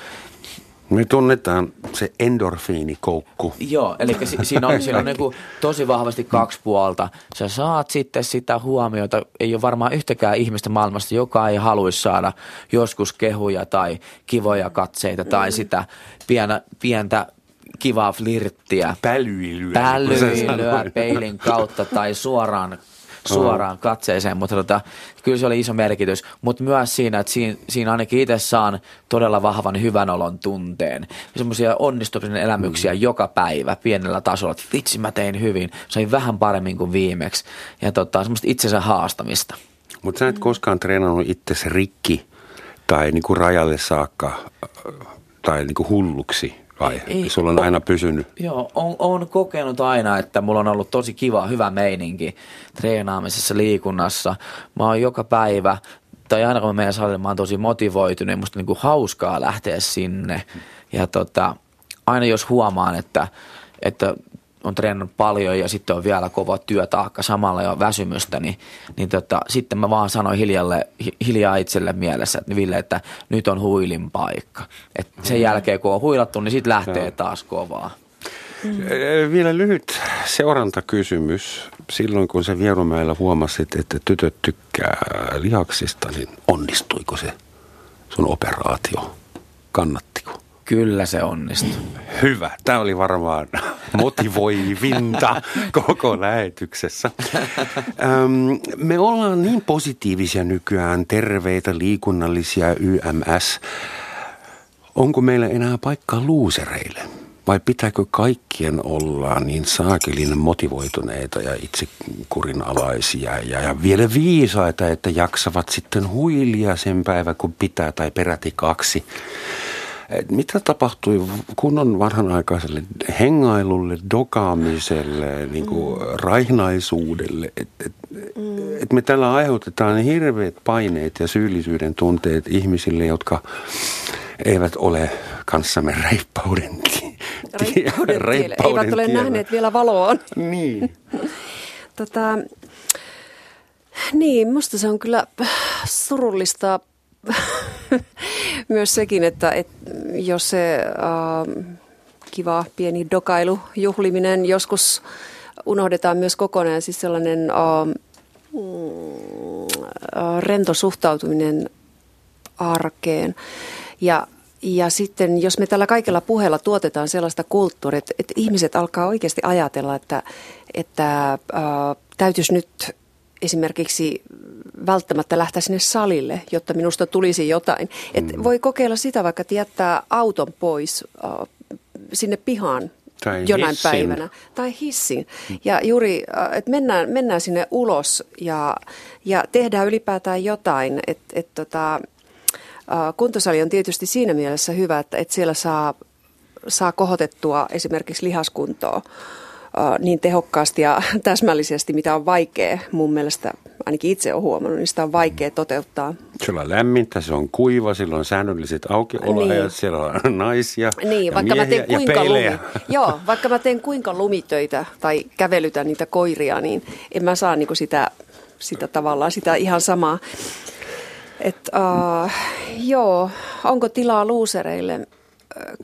Me tunnetaan se endorfiinikoukku. Joo, eli si- siinä on, siinä on niin kuin tosi vahvasti kaksi puolta. Sä saat sitten sitä huomiota. Ei ole varmaan yhtäkään ihmistä maailmasta, joka ei haluaisi saada joskus kehuja tai kivoja katseita tai sitä pienä, pientä kivaa flirttiä. Pälyilyä. Pälyilyä peilin kautta tai suoraan suoraan katseeseen, mutta tota, kyllä se oli iso merkitys. Mutta myös siinä, että siinä, siinä ainakin itse saan todella vahvan hyvän olon tunteen. Semmoisia onnistumisen elämyksiä mm. joka päivä pienellä tasolla, että vitsi mä tein hyvin, sain vähän paremmin kuin viimeksi. Ja tota, semmoista itsensä haastamista. Mutta sä et koskaan treenannut itsesi rikki tai niinku rajalle saakka tai niinku hulluksi vai? Ei, Sulla on, on aina pysynyt? Joo, on, on kokenut aina, että mulla on ollut tosi kiva, hyvä meininki treenaamisessa, liikunnassa. Mä oon joka päivä, tai aina kun mä menen salille, mä oon tosi motivoitunut ja musta niinku hauskaa lähteä sinne. Ja tota, aina jos huomaan, että, että on treenannut paljon ja sitten on vielä kova työtaakka samalla ja väsymystä, niin, niin tota, sitten mä vaan sanoin hiljalle, hiljaa itselle mielessä, että Ville, että nyt on huilin paikka. Et sen jälkeen kun on huilattu, niin sitten lähtee taas kovaa. Mm. Vielä lyhyt seurantakysymys. Silloin kun se Vierumäellä huomasit, että tytöt tykkää lihaksista, niin onnistuiko se sun operaatio? Kannattiko? Kyllä se onnistui. Hyvä. Tämä oli varmaan motivoivinta koko lähetyksessä. me ollaan niin positiivisia nykyään, terveitä, liikunnallisia, YMS. Onko meillä enää paikkaa luusereille? Vai pitääkö kaikkien olla niin saakelin motivoituneita ja itsekurinalaisia ja, ja vielä viisaita, että jaksavat sitten huilia sen päivä, kun pitää tai peräti kaksi? Mitä tapahtui kunnon vanhanaikaiselle hengailulle, dokaamiselle, niin kuin mm. raihnaisuudelle? Että et, mm. et me tällä aiheutetaan hirveät paineet ja syyllisyyden tunteet ihmisille, jotka eivät ole kanssamme reippauden, reippauden, reippauden Eivät ole tiellä. nähneet vielä valoa. Niin. tota, niin, musta se on kyllä surullista myös sekin, että, että jos se äh, kiva pieni dokailu, juhliminen joskus unohdetaan myös kokonaan, siis sellainen äh, rento suhtautuminen arkeen. Ja, ja sitten jos me tällä kaikella puheella tuotetaan sellaista kulttuuria, että, että ihmiset alkaa oikeasti ajatella, että, että äh, täytyisi nyt esimerkiksi välttämättä lähteä sinne salille, jotta minusta tulisi jotain. Et mm. Voi kokeilla sitä vaikka, että jättää auton pois äh, sinne pihaan tai jonain hissin. päivänä. Tai hissin. Ja juuri, äh, että mennään, mennään sinne ulos ja, ja tehdään ylipäätään jotain. Et, et tota, äh, kuntosali on tietysti siinä mielessä hyvä, että, että siellä saa, saa kohotettua esimerkiksi lihaskuntoa niin tehokkaasti ja täsmällisesti, mitä on vaikea mun mielestä, ainakin itse olen huomannut, niin sitä on vaikea toteuttaa. Siellä on lämmintä, se on kuiva, silloin on säännölliset aukioloajat, niin. siellä on naisia niin, ja vaikka miehiä mä teen kuinka ja lumi, Joo, vaikka mä teen kuinka lumitöitä tai kävelytän niitä koiria, niin en mä saa niinku sitä, sitä tavallaan sitä ihan samaa. Et, uh, joo, onko tilaa luusereille?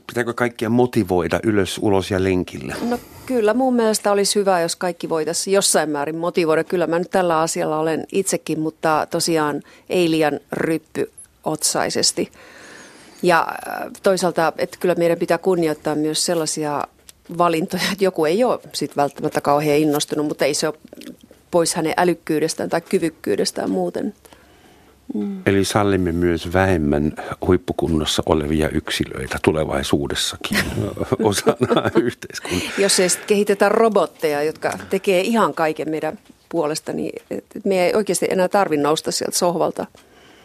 Pitääkö kaikkia motivoida ylös, ulos ja lenkille? No kyllä mun mielestä olisi hyvä, jos kaikki voitaisiin jossain määrin motivoida. Kyllä mä nyt tällä asialla olen itsekin, mutta tosiaan ei liian ryppyotsaisesti. Ja äh, toisaalta, että kyllä meidän pitää kunnioittaa myös sellaisia valintoja, että joku ei ole sit välttämättä kauhean innostunut, mutta ei se ole pois hänen älykkyydestään tai kyvykkyydestään muuten. Mm. Eli sallimme myös vähemmän huippukunnossa olevia yksilöitä tulevaisuudessakin osana yhteiskuntaa. Jos ei kehitetä robotteja, jotka tekee ihan kaiken meidän puolesta, niin me ei oikeasti enää tarvitse nousta sieltä sohvalta.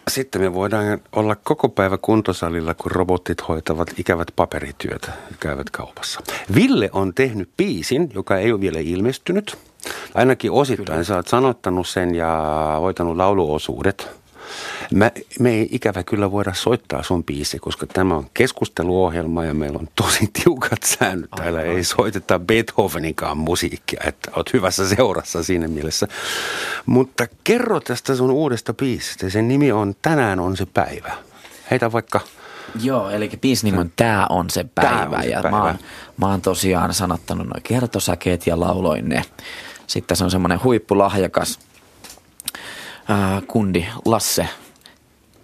Sitten me voidaan olla koko päivä kuntosalilla, kun robotit hoitavat ikävät paperityötä ja käyvät kaupassa. Ville on tehnyt biisin, joka ei ole vielä ilmestynyt. Ainakin osittain Kyllä. sä oot sanottanut sen ja hoitanut lauluosuudet. Mä, me ei ikävä kyllä voida soittaa sun biisi, koska tämä on keskusteluohjelma ja meillä on tosi tiukat säännöt. Täällä ei soiteta Beethoveninkaan musiikkia, että oot hyvässä seurassa siinä mielessä. Mutta kerro tästä sun uudesta biisistä. Sen nimi on Tänään on se päivä. Heitä vaikka Joo, eli biisin nimi on Tää on se päivä. Tää on se ja päivä. Mä, oon, mä oon tosiaan sanottanut noin kertosäkeet ja lauloin ne. Sitten se on semmoinen huippulahjakas ää, kundi Lasse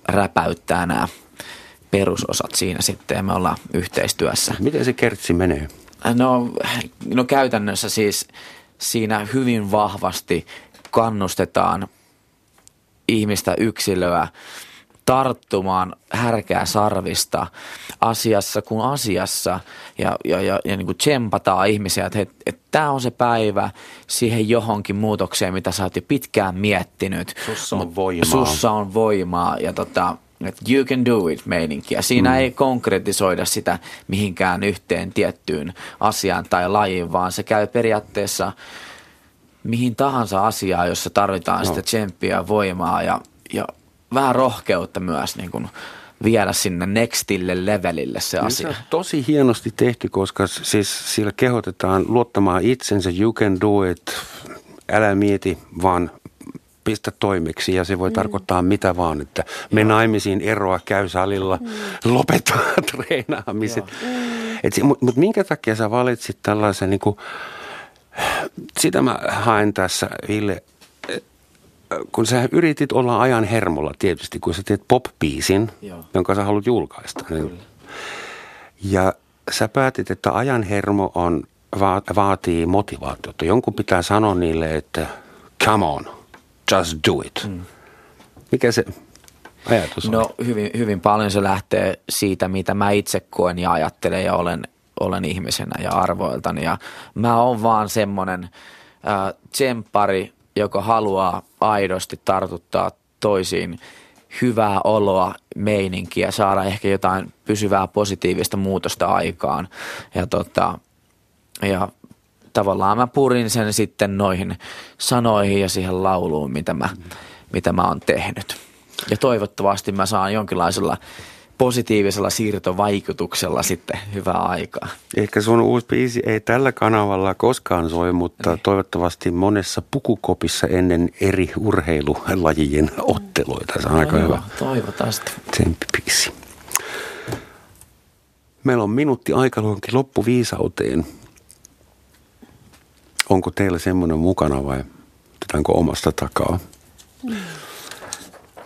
räpäyttää nämä perusosat siinä sitten ja me ollaan yhteistyössä. Miten se kertsi menee? No, no käytännössä siis siinä hyvin vahvasti kannustetaan ihmistä yksilöä tarttumaan härkää sarvista asiassa kuin asiassa ja, ja, ja, ja niin kuin tsempataan ihmisiä, että, että, että tämä on se päivä siihen johonkin muutokseen, mitä sä oot jo pitkään miettinyt. Sussa on voimaa. Sussa on voimaa ja tota, että you can do it meininkiä. Siinä mm. ei konkretisoida sitä mihinkään yhteen tiettyyn asiaan tai lajiin, vaan se käy periaatteessa mihin tahansa asiaan, jossa tarvitaan no. sitä tsemppiä, voimaa ja, ja vähän rohkeutta myös niin kuin viedä sinne nextille levelille se asia. Se tosi hienosti tehty, koska siis sillä kehotetaan luottamaan itsensä, you can do it, älä mieti, vaan pistä toimeksi ja se voi mm. tarkoittaa mitä vaan, että me naimisiin eroa, käy salilla, mm. lopeta treenaamiset. Mm. Mutta mut minkä takia sä valitsit tällaisen, niin kuin, sitä mä haen tässä Ville, kun sä yritit olla ajan hermolla tietysti, kun sä teet pop-biisin, Joo. jonka sä haluat julkaista. Niin, ja sä päätit, että ajan hermo on, va- vaatii motivaatiota. Jonkun pitää sanoa niille, että come on, just do it. Mm. Mikä se ajatus no, on? hyvin, hyvin paljon se lähtee siitä, mitä mä itse koen ja ajattelen ja olen, olen ihmisenä ja arvoiltani. Ja mä oon vaan semmoinen äh, tsemppari, joka haluaa aidosti tartuttaa toisiin hyvää oloa, meininkiä, saada ehkä jotain pysyvää positiivista muutosta aikaan. Ja, tota, ja tavallaan mä purin sen sitten noihin sanoihin ja siihen lauluun, mitä mä, mitä mä oon tehnyt. Ja toivottavasti mä saan jonkinlaisella positiivisella siirtovaikutuksella sitten hyvää aikaa. Ehkä sun uusi biisi ei tällä kanavalla koskaan soi, mutta niin. toivottavasti monessa pukukopissa ennen eri urheilulajien otteluita. Se on no aika joo, hyvä. Toivottavasti. Tsemppibiisi. Meillä on minuutti aikaluonkin loppuviisauteen. Onko teillä semmoinen mukana vai otetaanko omasta takaa? Mm.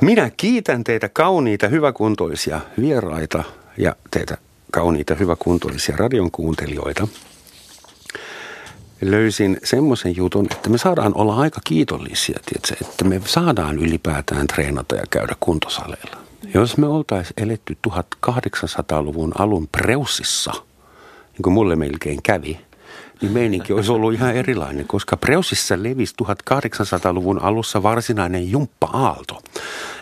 Minä kiitän teitä kauniita, hyväkuntoisia vieraita ja teitä kauniita, hyväkuntoisia radion kuuntelijoita. Löysin semmoisen jutun, että me saadaan olla aika kiitollisia, tiedätkö, että me saadaan ylipäätään treenata ja käydä kuntosaleilla. Jos me oltaisiin eletty 1800-luvun alun Preussissa, niin kuin mulle melkein kävi, niin meininki olisi ollut ihan erilainen, koska Preusissa levisi 1800-luvun alussa varsinainen jumppa-aalto.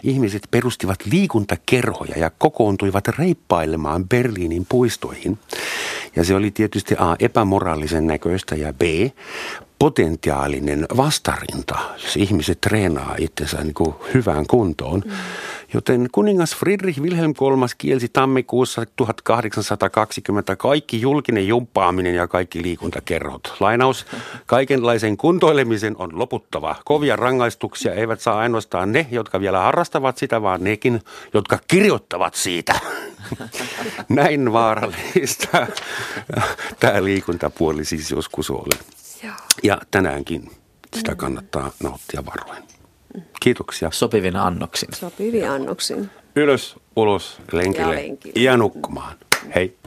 Ihmiset perustivat liikuntakerhoja ja kokoontuivat reippailemaan Berliinin puistoihin. Ja se oli tietysti A, epämoraalisen näköistä ja B, potentiaalinen vastarinta, jos ihmiset treenaa itsensä niin kuin hyvään kuntoon. Mm. Joten kuningas Friedrich Wilhelm III kielsi tammikuussa 1820 kaikki julkinen jumppaaminen ja kaikki liikuntakerhot. Lainaus, kaikenlaisen kuntoilemisen on loputtava. Kovia rangaistuksia eivät saa ainoastaan ne, jotka vielä harrastavat sitä, vaan nekin, jotka kirjoittavat siitä. Näin vaarallista tämä liikuntapuoli siis joskus oli. Ja tänäänkin sitä kannattaa nauttia varoin. Kiitoksia. Sopivin annoksin. Sopivin annoksin. Ylös, ulos, lenkille ja, lenkille. ja nukkumaan. Hei.